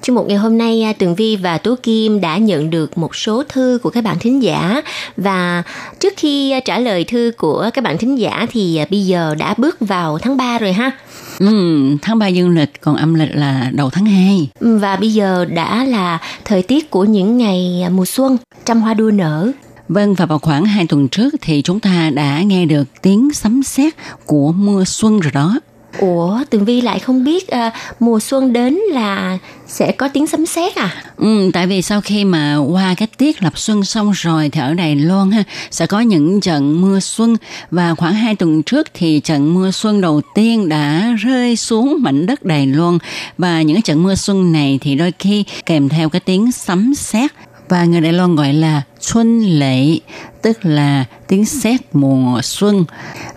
Chuyên mục ngày hôm nay à, Tường Vi và Tố Kim đã nhận được một số thư của các bạn thính giả và trước khi à, trả lời thư của các bạn thính giả thì à, bây giờ đã bước vào tháng 3 rồi ha. Ừm, tháng 3 dương lịch còn âm lịch là đầu tháng 2. Và bây giờ đã là thời tiết của những ngày mùa xuân, trăm hoa đua nở. Vâng, và vào khoảng 2 tuần trước thì chúng ta đã nghe được tiếng sấm sét của mưa xuân rồi đó. Ủa, Tường Vi lại không biết à, mùa xuân đến là sẽ có tiếng sấm sét à? Ừ, tại vì sau khi mà qua cái tiết lập xuân xong rồi thì ở Đài Loan ha sẽ có những trận mưa xuân và khoảng 2 tuần trước thì trận mưa xuân đầu tiên đã rơi xuống mảnh đất Đài Loan và những trận mưa xuân này thì đôi khi kèm theo cái tiếng sấm sét và người Đài Loan gọi là xuân lệ tức là tiếng sét mùa xuân.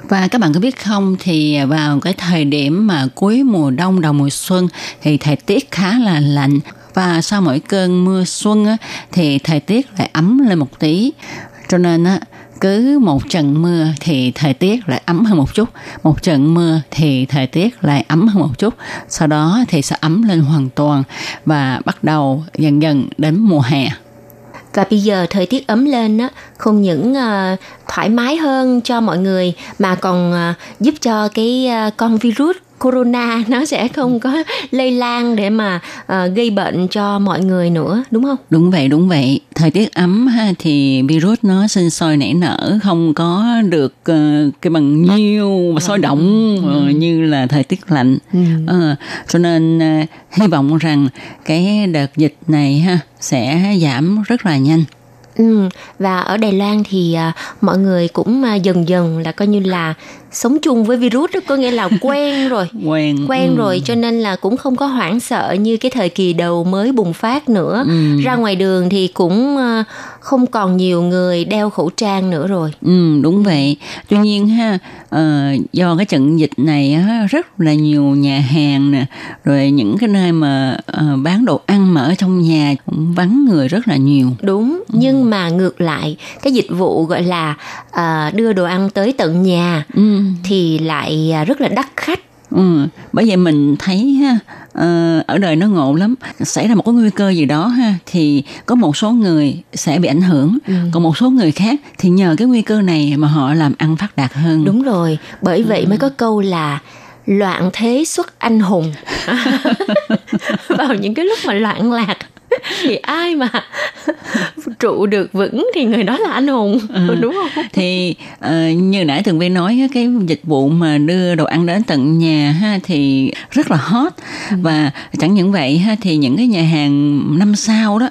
Và các bạn có biết không thì vào cái thời điểm mà cuối mùa đông đầu mùa xuân thì thời tiết khá là lạnh. Và sau mỗi cơn mưa xuân á, thì thời tiết lại ấm lên một tí. Cho nên á cứ một trận mưa thì thời tiết lại ấm hơn một chút. Một trận mưa thì thời tiết lại ấm hơn một chút. Sau đó thì sẽ ấm lên hoàn toàn và bắt đầu dần dần đến mùa hè. Và bây giờ thời tiết ấm lên á, không những ờ, thoải mái hơn cho mọi người mà còn ờ, giúp cho cái ờ, con virus corona nó sẽ không có lây lan để mà à, gây bệnh cho mọi người nữa đúng không? Đúng vậy, đúng vậy. Thời tiết ấm ha, thì virus nó sinh sôi nảy nở không có được ờ, cái bằng nhiêu và sôi động ờ, như là thời tiết lạnh. Ờ, cho nên ờ, hy vọng rằng cái đợt dịch này ha sẽ giảm rất là nhanh. Ừ, và ở Đài Loan thì à, mọi người cũng à, dần dần là coi như là sống chung với virus đó, có nghĩa là quen rồi. Quen quen ừ. rồi cho nên là cũng không có hoảng sợ như cái thời kỳ đầu mới bùng phát nữa Ừ. ra ngoài đường thì cũng à, không còn nhiều người đeo khẩu trang nữa rồi Ừ, đúng vậy. Tuy nhiên ha, ờ, do cái trận dịch này á, rất là nhiều nhà hàng nè, rồi những cái nơi mà ờ, bán đồ ăn mà ở trong nhà cũng vắng người rất là nhiều. đúng nhưng mà ngược lại cái dịch vụ gọi là à, đưa đồ ăn tới tận nhà Ừ. thì lại à, rất là đắt khách Ừ, bởi vậy mình thấy ha ờ, ở đời nó ngộ lắm. Xảy ra một cái nguy cơ gì đó ha thì có một số người sẽ bị ảnh hưởng. Còn một số người khác thì nhờ cái nguy cơ này mà họ làm ăn phát đạt hơn. Đúng rồi bởi vậy mới có câu là loạn thế xuất anh hùng. Vào những cái lúc mà loạn lạc thì ai mà trụ được vững thì người đó là anh hùng Ừ. đúng không? Thì ờ, như nãy tường vi nói cái dịch vụ mà đưa đồ ăn đến tận nhà ha thì rất là hot. Và chẳng những vậy ha thì những cái nhà hàng năm sao đó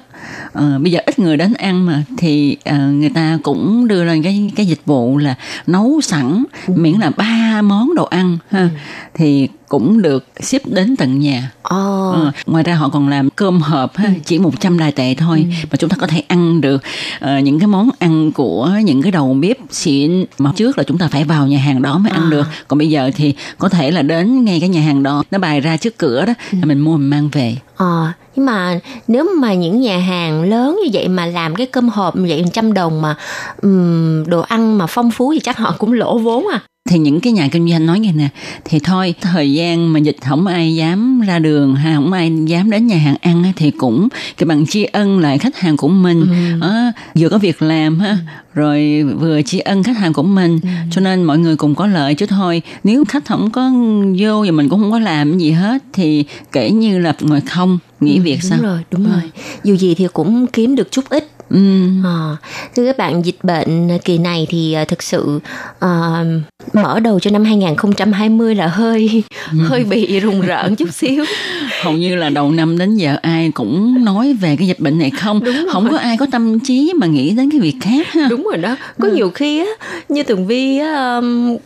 ờ, bây giờ ít người đến ăn mà thì ờ, người ta cũng đưa lên cái cái dịch vụ là nấu sẵn miễn là ba món đồ ăn ha. Thì cũng được ship đến tận nhà. Ồ, Ờ, ngoài ra họ còn làm cơm hộp ha, chỉ 100 đài tệ thôi mà chúng ta có thể ăn được. Ờ, những cái món ăn của những cái đầu bếp xịn mà trước là chúng ta phải vào nhà hàng đó mới ăn được. Còn bây giờ thì có thể là đến ngay cái nhà hàng đó nó bày ra trước cửa đó là mình mua mình mang về. Ờ, nhưng mà nếu mà những nhà hàng lớn như vậy mà làm cái cơm hộp như vậy trăm đồng mà ừm, đồ ăn mà phong phú thì chắc họ cũng lỗ vốn à. Thì những cái nhà kinh doanh nói nghe nè thì thôi thời gian mà dịch không ai dám ra đường hay không ai dám đến nhà hàng ăn thì cũng cái bằng tri ân lại khách hàng của mình. Ờ, vừa có việc làm ha rồi vừa tri ân khách hàng của mình. Cho nên mọi người cùng có lợi chứ thôi. Nếu khách không có vô và mình cũng không có làm gì hết thì kể như là ngồi không nghỉ việc đúng sao? rồi, đúng rồi. Dù gì thì cũng kiếm được chút ít. Ừ. Ờ, thưa các bạn, dịch bệnh kỳ này thì ờ, thực sự ờ, mở đầu cho năm 2020 là hơi hơi bị rùng rợn chút xíu. hầu như là đầu năm đến giờ ai cũng nói về cái dịch bệnh này không? Không có ai có tâm trí mà nghĩ đến cái việc khác ha. Đúng rồi đó. Có nhiều khi á như tường vi á um,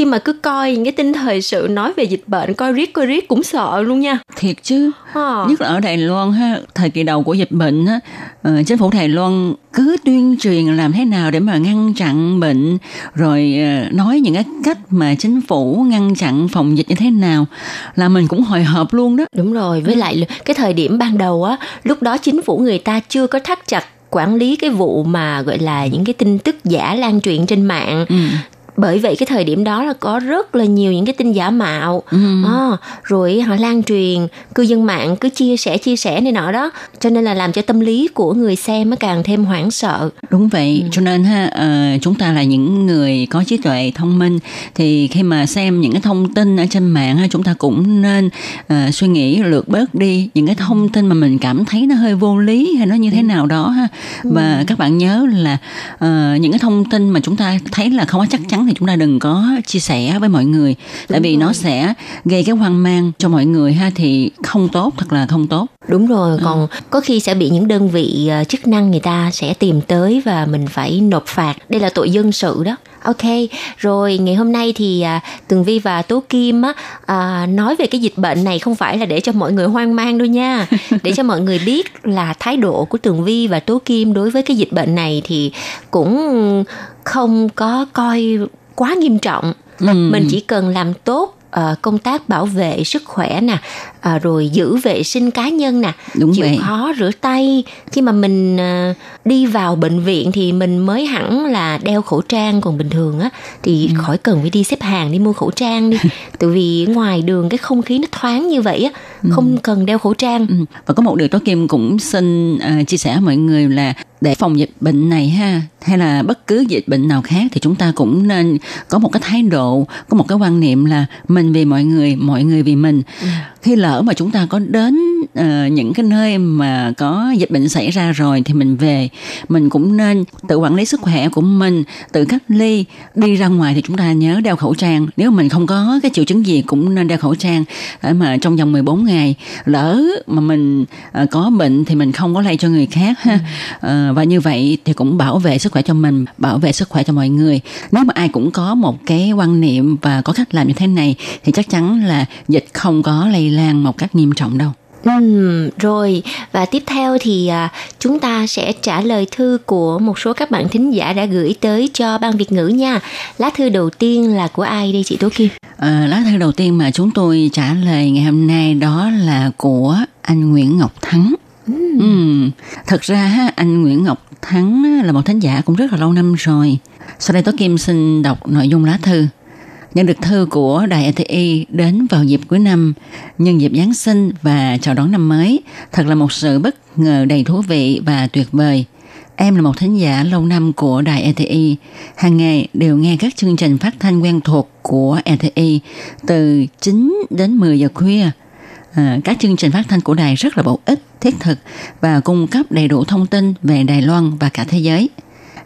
khi mà cứ coi những cái tin thời sự nói về dịch bệnh coi riết coi riết cũng sợ luôn nha thiệt chứ Ờ. nhất là ở Đài Loan ha thời kỳ đầu của dịch bệnh á ờ, chính phủ Đài Loan cứ tuyên truyền làm thế nào để mà ngăn chặn bệnh rồi ờ, nói những cái cách mà chính phủ ngăn chặn phòng dịch như thế nào là mình cũng hồi hộp luôn đó đúng rồi với lại cái thời điểm ban đầu á lúc đó chính phủ người ta chưa có thắt chặt quản lý cái vụ mà gọi là những cái tin tức giả lan truyền trên mạng ừ. Bởi vậy cái thời điểm đó là có rất là nhiều những cái tin giả mạo. Ừ. Ờ, rồi họ lan truyền cư dân mạng cứ chia sẻ chia sẻ này nọ đó. Cho nên là làm cho tâm lý của người xem nó càng thêm hoảng sợ. Đúng vậy, cho nên ha ờ, chúng ta là những người có trí tuệ thông minh. Thì khi mà xem những cái thông tin ở trên mạng ha, chúng ta cũng nên ờ, suy nghĩ lược bớt đi. Những cái thông tin mà mình cảm thấy nó hơi vô lý hay nó như thế nào đó ha. Và các bạn nhớ là ờ, những cái thông tin mà chúng ta thấy là không có chắc chắn thì chúng ta đừng có chia sẻ với mọi người tại vì nó sẽ gây cái hoang mang cho mọi người ha thì không tốt thật là không tốt. Đúng rồi, còn có khi sẽ bị những đơn vị ờ, chức năng người ta sẽ tìm tới và mình phải nộp phạt. Đây là tội dân sự đó. Ok, rồi ngày hôm nay thì à, Tường Vi và Tố Kim á, à, nói về cái dịch bệnh này không phải là để cho mọi người hoang mang đâu nha. Để cho mọi người biết là thái độ của Tường Vi và Tố Kim đối với cái dịch bệnh này thì cũng không có coi quá nghiêm trọng. Ừ. Mình chỉ cần làm tốt ờ, công tác bảo vệ sức khỏe nè à, rồi giữ vệ sinh cá nhân nè Đúng chịu vậy. khó rửa tay khi mà mình ờ, đi vào bệnh viện thì mình mới hẳn là đeo khẩu trang còn bình thường á thì Ừ. khỏi cần phải đi xếp hàng đi mua khẩu trang đi tại vì ngoài đường cái không khí nó thoáng như vậy á không cần đeo khẩu trang Ừ. Và có một điều Tố Kim cũng xin à, chia sẻ với mọi người là để phòng dịch bệnh này ha? Hay là bất cứ dịch bệnh nào khác thì chúng ta cũng nên có một cái thái độ có một cái quan niệm là mình vì mọi người mọi người vì mình. Khi lỡ mà chúng ta có đến ờ, những cái nơi mà có dịch bệnh xảy ra rồi thì mình về mình cũng nên tự quản lý sức khỏe của mình tự cách ly. Đi ra ngoài thì chúng ta nhớ đeo khẩu trang. Nếu mình không có cái triệu chứng gì cũng nên đeo khẩu trang để mà trong vòng 14 ngày. Lỡ mà mình ờ, có bệnh thì mình không có lây cho người khác ha? Ờ, và như vậy thì cũng bảo vệ sức khỏe cho mình bảo vệ sức khỏe cho mọi người nếu mà ai cũng có một cái quan niệm và có cách làm như thế này thì chắc chắn là dịch không có lây lan một cách nghiêm trọng đâu Ừm, rồi và tiếp theo thì à, chúng ta sẽ trả lời thư của một số các bạn thính giả đã gửi tới cho ban Việt ngữ nha. Lá thư đầu tiên là của ai đây chị Tố Kim? À, lá thư đầu tiên mà chúng tôi trả lời ngày hôm nay đó là của anh Nguyễn Ngọc Thắng. Ừ. Thật ra anh Nguyễn Ngọc Thắng là một thánh giả cũng rất là lâu năm rồi. Sau đây Tố Kim xin đọc nội dung lá thư. Nhận được thư của Đài RTI đến vào dịp cuối năm, nhân dịp Giáng sinh và chào đón năm mới. Thật là một sự bất ngờ đầy thú vị và tuyệt vời. Em là một thính giả lâu năm của đài RTI. Hàng ngày đều nghe các chương trình phát thanh quen thuộc của RTI từ 9 đến 10 giờ khuya. À, các chương trình phát thanh của đài rất là bổ ích, thiết thực và cung cấp đầy đủ thông tin về Đài Loan và cả thế giới.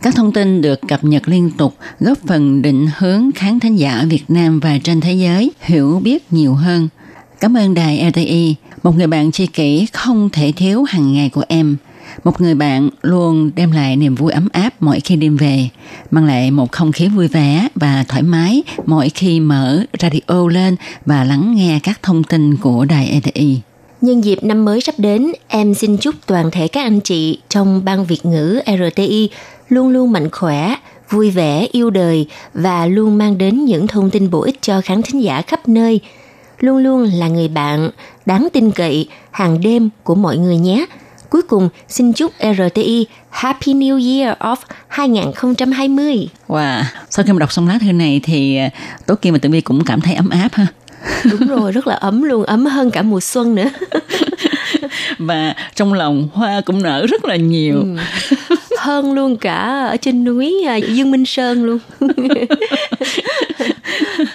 Các thông tin được cập nhật liên tục góp phần định hướng khán thính giả Việt Nam và trên thế giới hiểu biết nhiều hơn. Cảm ơn đài RTI, một người bạn tri kỷ không thể thiếu hàng ngày của em. Một người bạn luôn đem lại niềm vui ấm áp mỗi khi đêm về, mang lại một không khí vui vẻ và thoải mái mỗi khi mở radio lên và lắng nghe các thông tin của đài ETI. Nhân dịp năm mới sắp đến, em xin chúc toàn thể các anh chị trong ban Việt ngữ RTI luôn luôn mạnh khỏe, vui vẻ, yêu đời và luôn mang đến những thông tin bổ ích cho khán thính giả khắp nơi. Luôn luôn là người bạn đáng tin cậy hàng đêm của mọi người nhé. Cuối cùng, xin chúc RTI Happy New Year of 2020. Wow, sau khi mà đọc xong lá thư này thì à, Tố Kim và Tử Vi cũng cảm thấy ấm áp ha. Đúng rồi, rất là ấm luôn, ấm hơn cả mùa xuân nữa. Và trong lòng hoa cũng nở rất là nhiều. Ừ. hơn luôn cả ở trên núi à, Dương Minh Sơn luôn.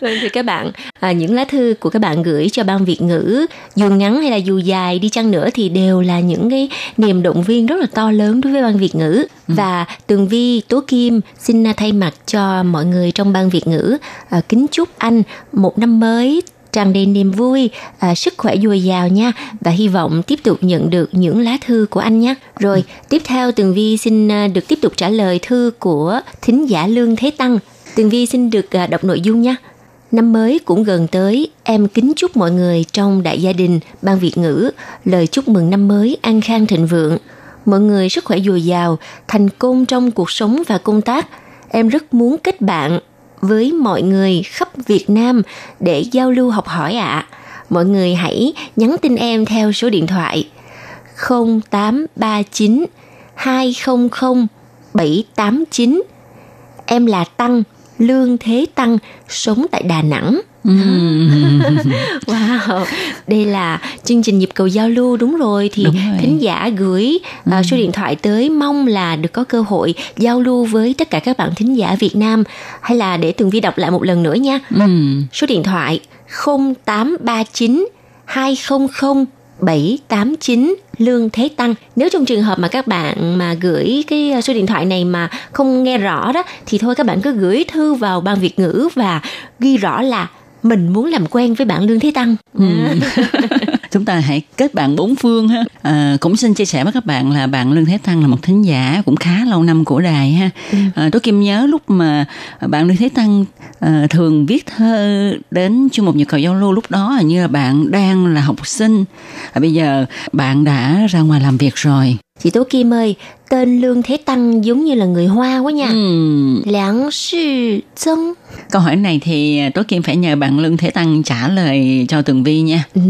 Vâng, thì các bạn à, những lá thư của các bạn gửi cho ban Việt ngữ dù ngắn hay là dù dài đi chăng nữa thì đều là những cái niềm động viên rất là to lớn đối với ban Việt ngữ và Tường Vi Tố Kim xin à, thay mặt cho mọi người trong ban Việt ngữ à, kính chúc anh một năm mới tràn đầy niềm vui, à, sức khỏe dồi dào nha và hy vọng tiếp tục nhận được những lá thư của anh nhé. Rồi, tiếp theo Tường Vi xin à, được tiếp tục trả lời thư của thính giả Lương Thế Tăng. Tường Vi xin được à, đọc nội dung nha. Năm mới cũng gần tới, em kính chúc mọi người trong đại gia đình, ban Việt ngữ, lời chúc mừng năm mới an khang thịnh vượng. Mọi người sức khỏe dồi dào, thành công trong cuộc sống và công tác. Em rất muốn kết bạn với mọi người khắp Việt Nam để giao lưu học hỏi ạ. Mọi người hãy nhắn tin em theo số điện thoại 0839 200 789. Em là Tăng, Lương Thế Tăng, sống tại Đà Nẵng. wow, đây là chương trình nhịp cầu giao lưu đúng rồi thì Đúng rồi. thính giả gửi à, số điện thoại tới mong là được có cơ hội giao lưu với tất cả các bạn thính giả Việt Nam hay là để Tường Vi đọc lại một lần nữa nha. Số điện thoại 0839 200 789 Lương Thế Tăng. Nếu trong trường hợp mà các bạn mà gửi cái số điện thoại này mà không nghe rõ đó thì thôi các bạn cứ gửi thư vào ban Việt ngữ và ghi rõ là mình muốn làm quen với bạn Lương Thế Tăng. chúng ta hãy kết bạn bốn phương ha. À, cũng xin chia sẻ với các bạn là bạn Lương Thế Tăng là một thính giả cũng khá lâu năm của đài ha. À, tôi Kim nhớ lúc mà bạn Lương Thế Tăng à, thường viết thơ đến chuyên mục nhật cầu giao lưu lúc đó hình như là bạn đang là học sinh. À, bây giờ bạn đã ra ngoài làm việc rồi. Chị Tố Kim ơi, tên Lương Thế Tăng giống như là người Hoa quá nha. Ừm, Lãng sư dân. câu hỏi này thì Tố Kim phải nhờ bạn Lương Thế Tăng trả lời cho Tường Vi nha. Ừ,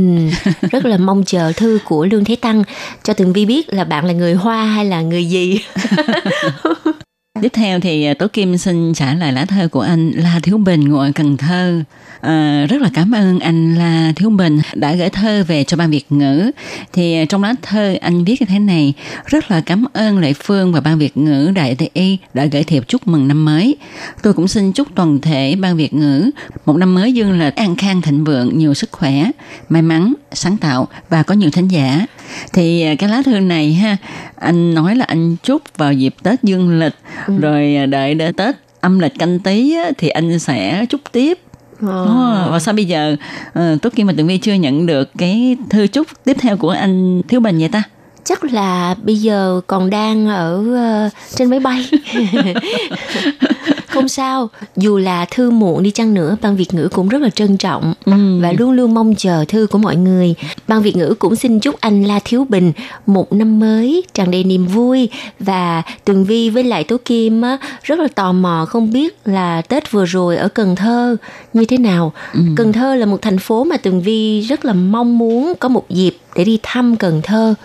rất là mong chờ thư của Lương Thế Tăng cho Tường Vi biết là bạn là người Hoa hay là người gì. Tiếp theo thì Tố Kim xin trả lời lá thơ của anh La Thiếu Bình ngụ ở Cần Thơ. À, rất là cảm ơn anh La Thiếu Bình đã gửi thơ về cho ban Việt ngữ. Thì trong lá thơ anh viết như thế này, rất là cảm ơn Lệ Phương và ban Việt ngữ Đại TI đã gửi thiệp chúc mừng năm mới. Tôi cũng xin chúc toàn thể ban Việt ngữ một năm mới dương là an khang thịnh vượng, nhiều sức khỏe, may mắn, sáng tạo và có nhiều thính giả. Thì à, cái lá thư này ha, anh nói là anh chúc vào dịp Tết dương lịch rồi à, đợi đến Tết âm lịch canh tí thì anh sẽ chúc tiếp. Ồ, và sao bây giờ uh, Tốt Kim và Tường Vi chưa nhận được cái thư chúc tiếp theo của anh Thiếu Bình vậy ta? Chắc là bây giờ còn đang ở ờ, trên máy bay. Không sao, dù là thư muộn đi chăng nữa, ban Việt ngữ cũng rất là trân trọng Ừ. và luôn luôn mong chờ thư của mọi người. Ban Việt ngữ cũng xin chúc anh La Thiếu Bình một năm mới tràn đầy niềm vui và Tường Vi với lại Tố Kim á, rất là tò mò không biết là Tết vừa rồi ở Cần Thơ như thế nào. Cần Thơ là một thành phố mà Tường Vi rất là mong muốn có một dịp để đi thăm Cần Thơ.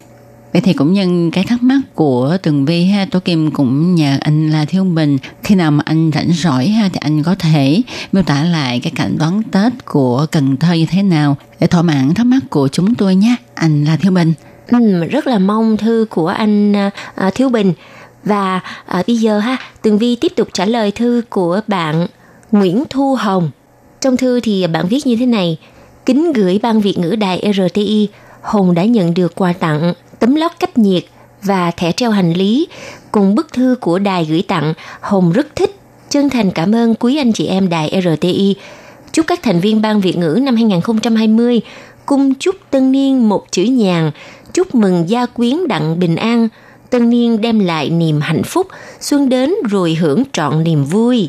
Vậy thì cũng nhân cái thắc mắc của Tường Vi ha, Tố Kim cũng nhờ anh là Thiếu Bình. Khi nào mà anh rảnh rỗi ha thì anh có thể miêu tả lại cái cảnh đón Tết của Cần Thơ như thế nào? Để thỏa mãn thắc mắc của chúng tôi nhé, anh là Thiếu Bình. Ừ, rất là mong thư của anh à, à, Thiếu Bình. Và à, bây giờ ha Tường Vi tiếp tục trả lời thư của bạn Nguyễn Thu Hồng. Trong thư thì bạn viết như thế này Kính gửi ban Việt ngữ đài RTI, Hồng đã nhận được quà tặng tấm lót cách nhiệt và thẻ treo hành lý cùng bức thư của đài gửi tặng. Hồng rất thích. Chân thành cảm ơn quý anh chị em đài RTI. Chúc các thành viên ban Việt ngữ năm 2020 cung chúc tân niên một chữ nhàn, chúc mừng gia quyến đặng bình an, tân niên đem lại niềm hạnh phúc, xuân đến rồi hưởng trọn niềm vui.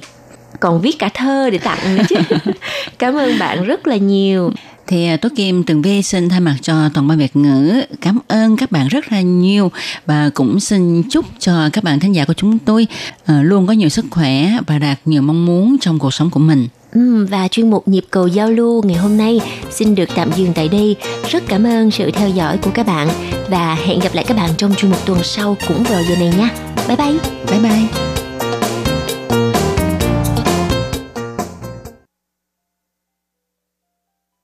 Còn viết cả thơ để tặng nữa chứ. Cảm ơn bạn rất là nhiều. Thì à, Tố Kim Tường Vi xin thay mặt cho toàn ban Việt ngữ cảm ơn các bạn rất là nhiều và cũng xin chúc cho các bạn thính giả của chúng tôi à, luôn có nhiều sức khỏe và đạt nhiều mong muốn trong cuộc sống của mình. Và chuyên mục nhịp cầu giao lưu ngày hôm nay xin được tạm dừng tại đây. Rất cảm ơn sự theo dõi của các bạn và hẹn gặp lại các bạn trong chuyên mục tuần sau cũng vào giờ này nha. Bye bye. Bye bye.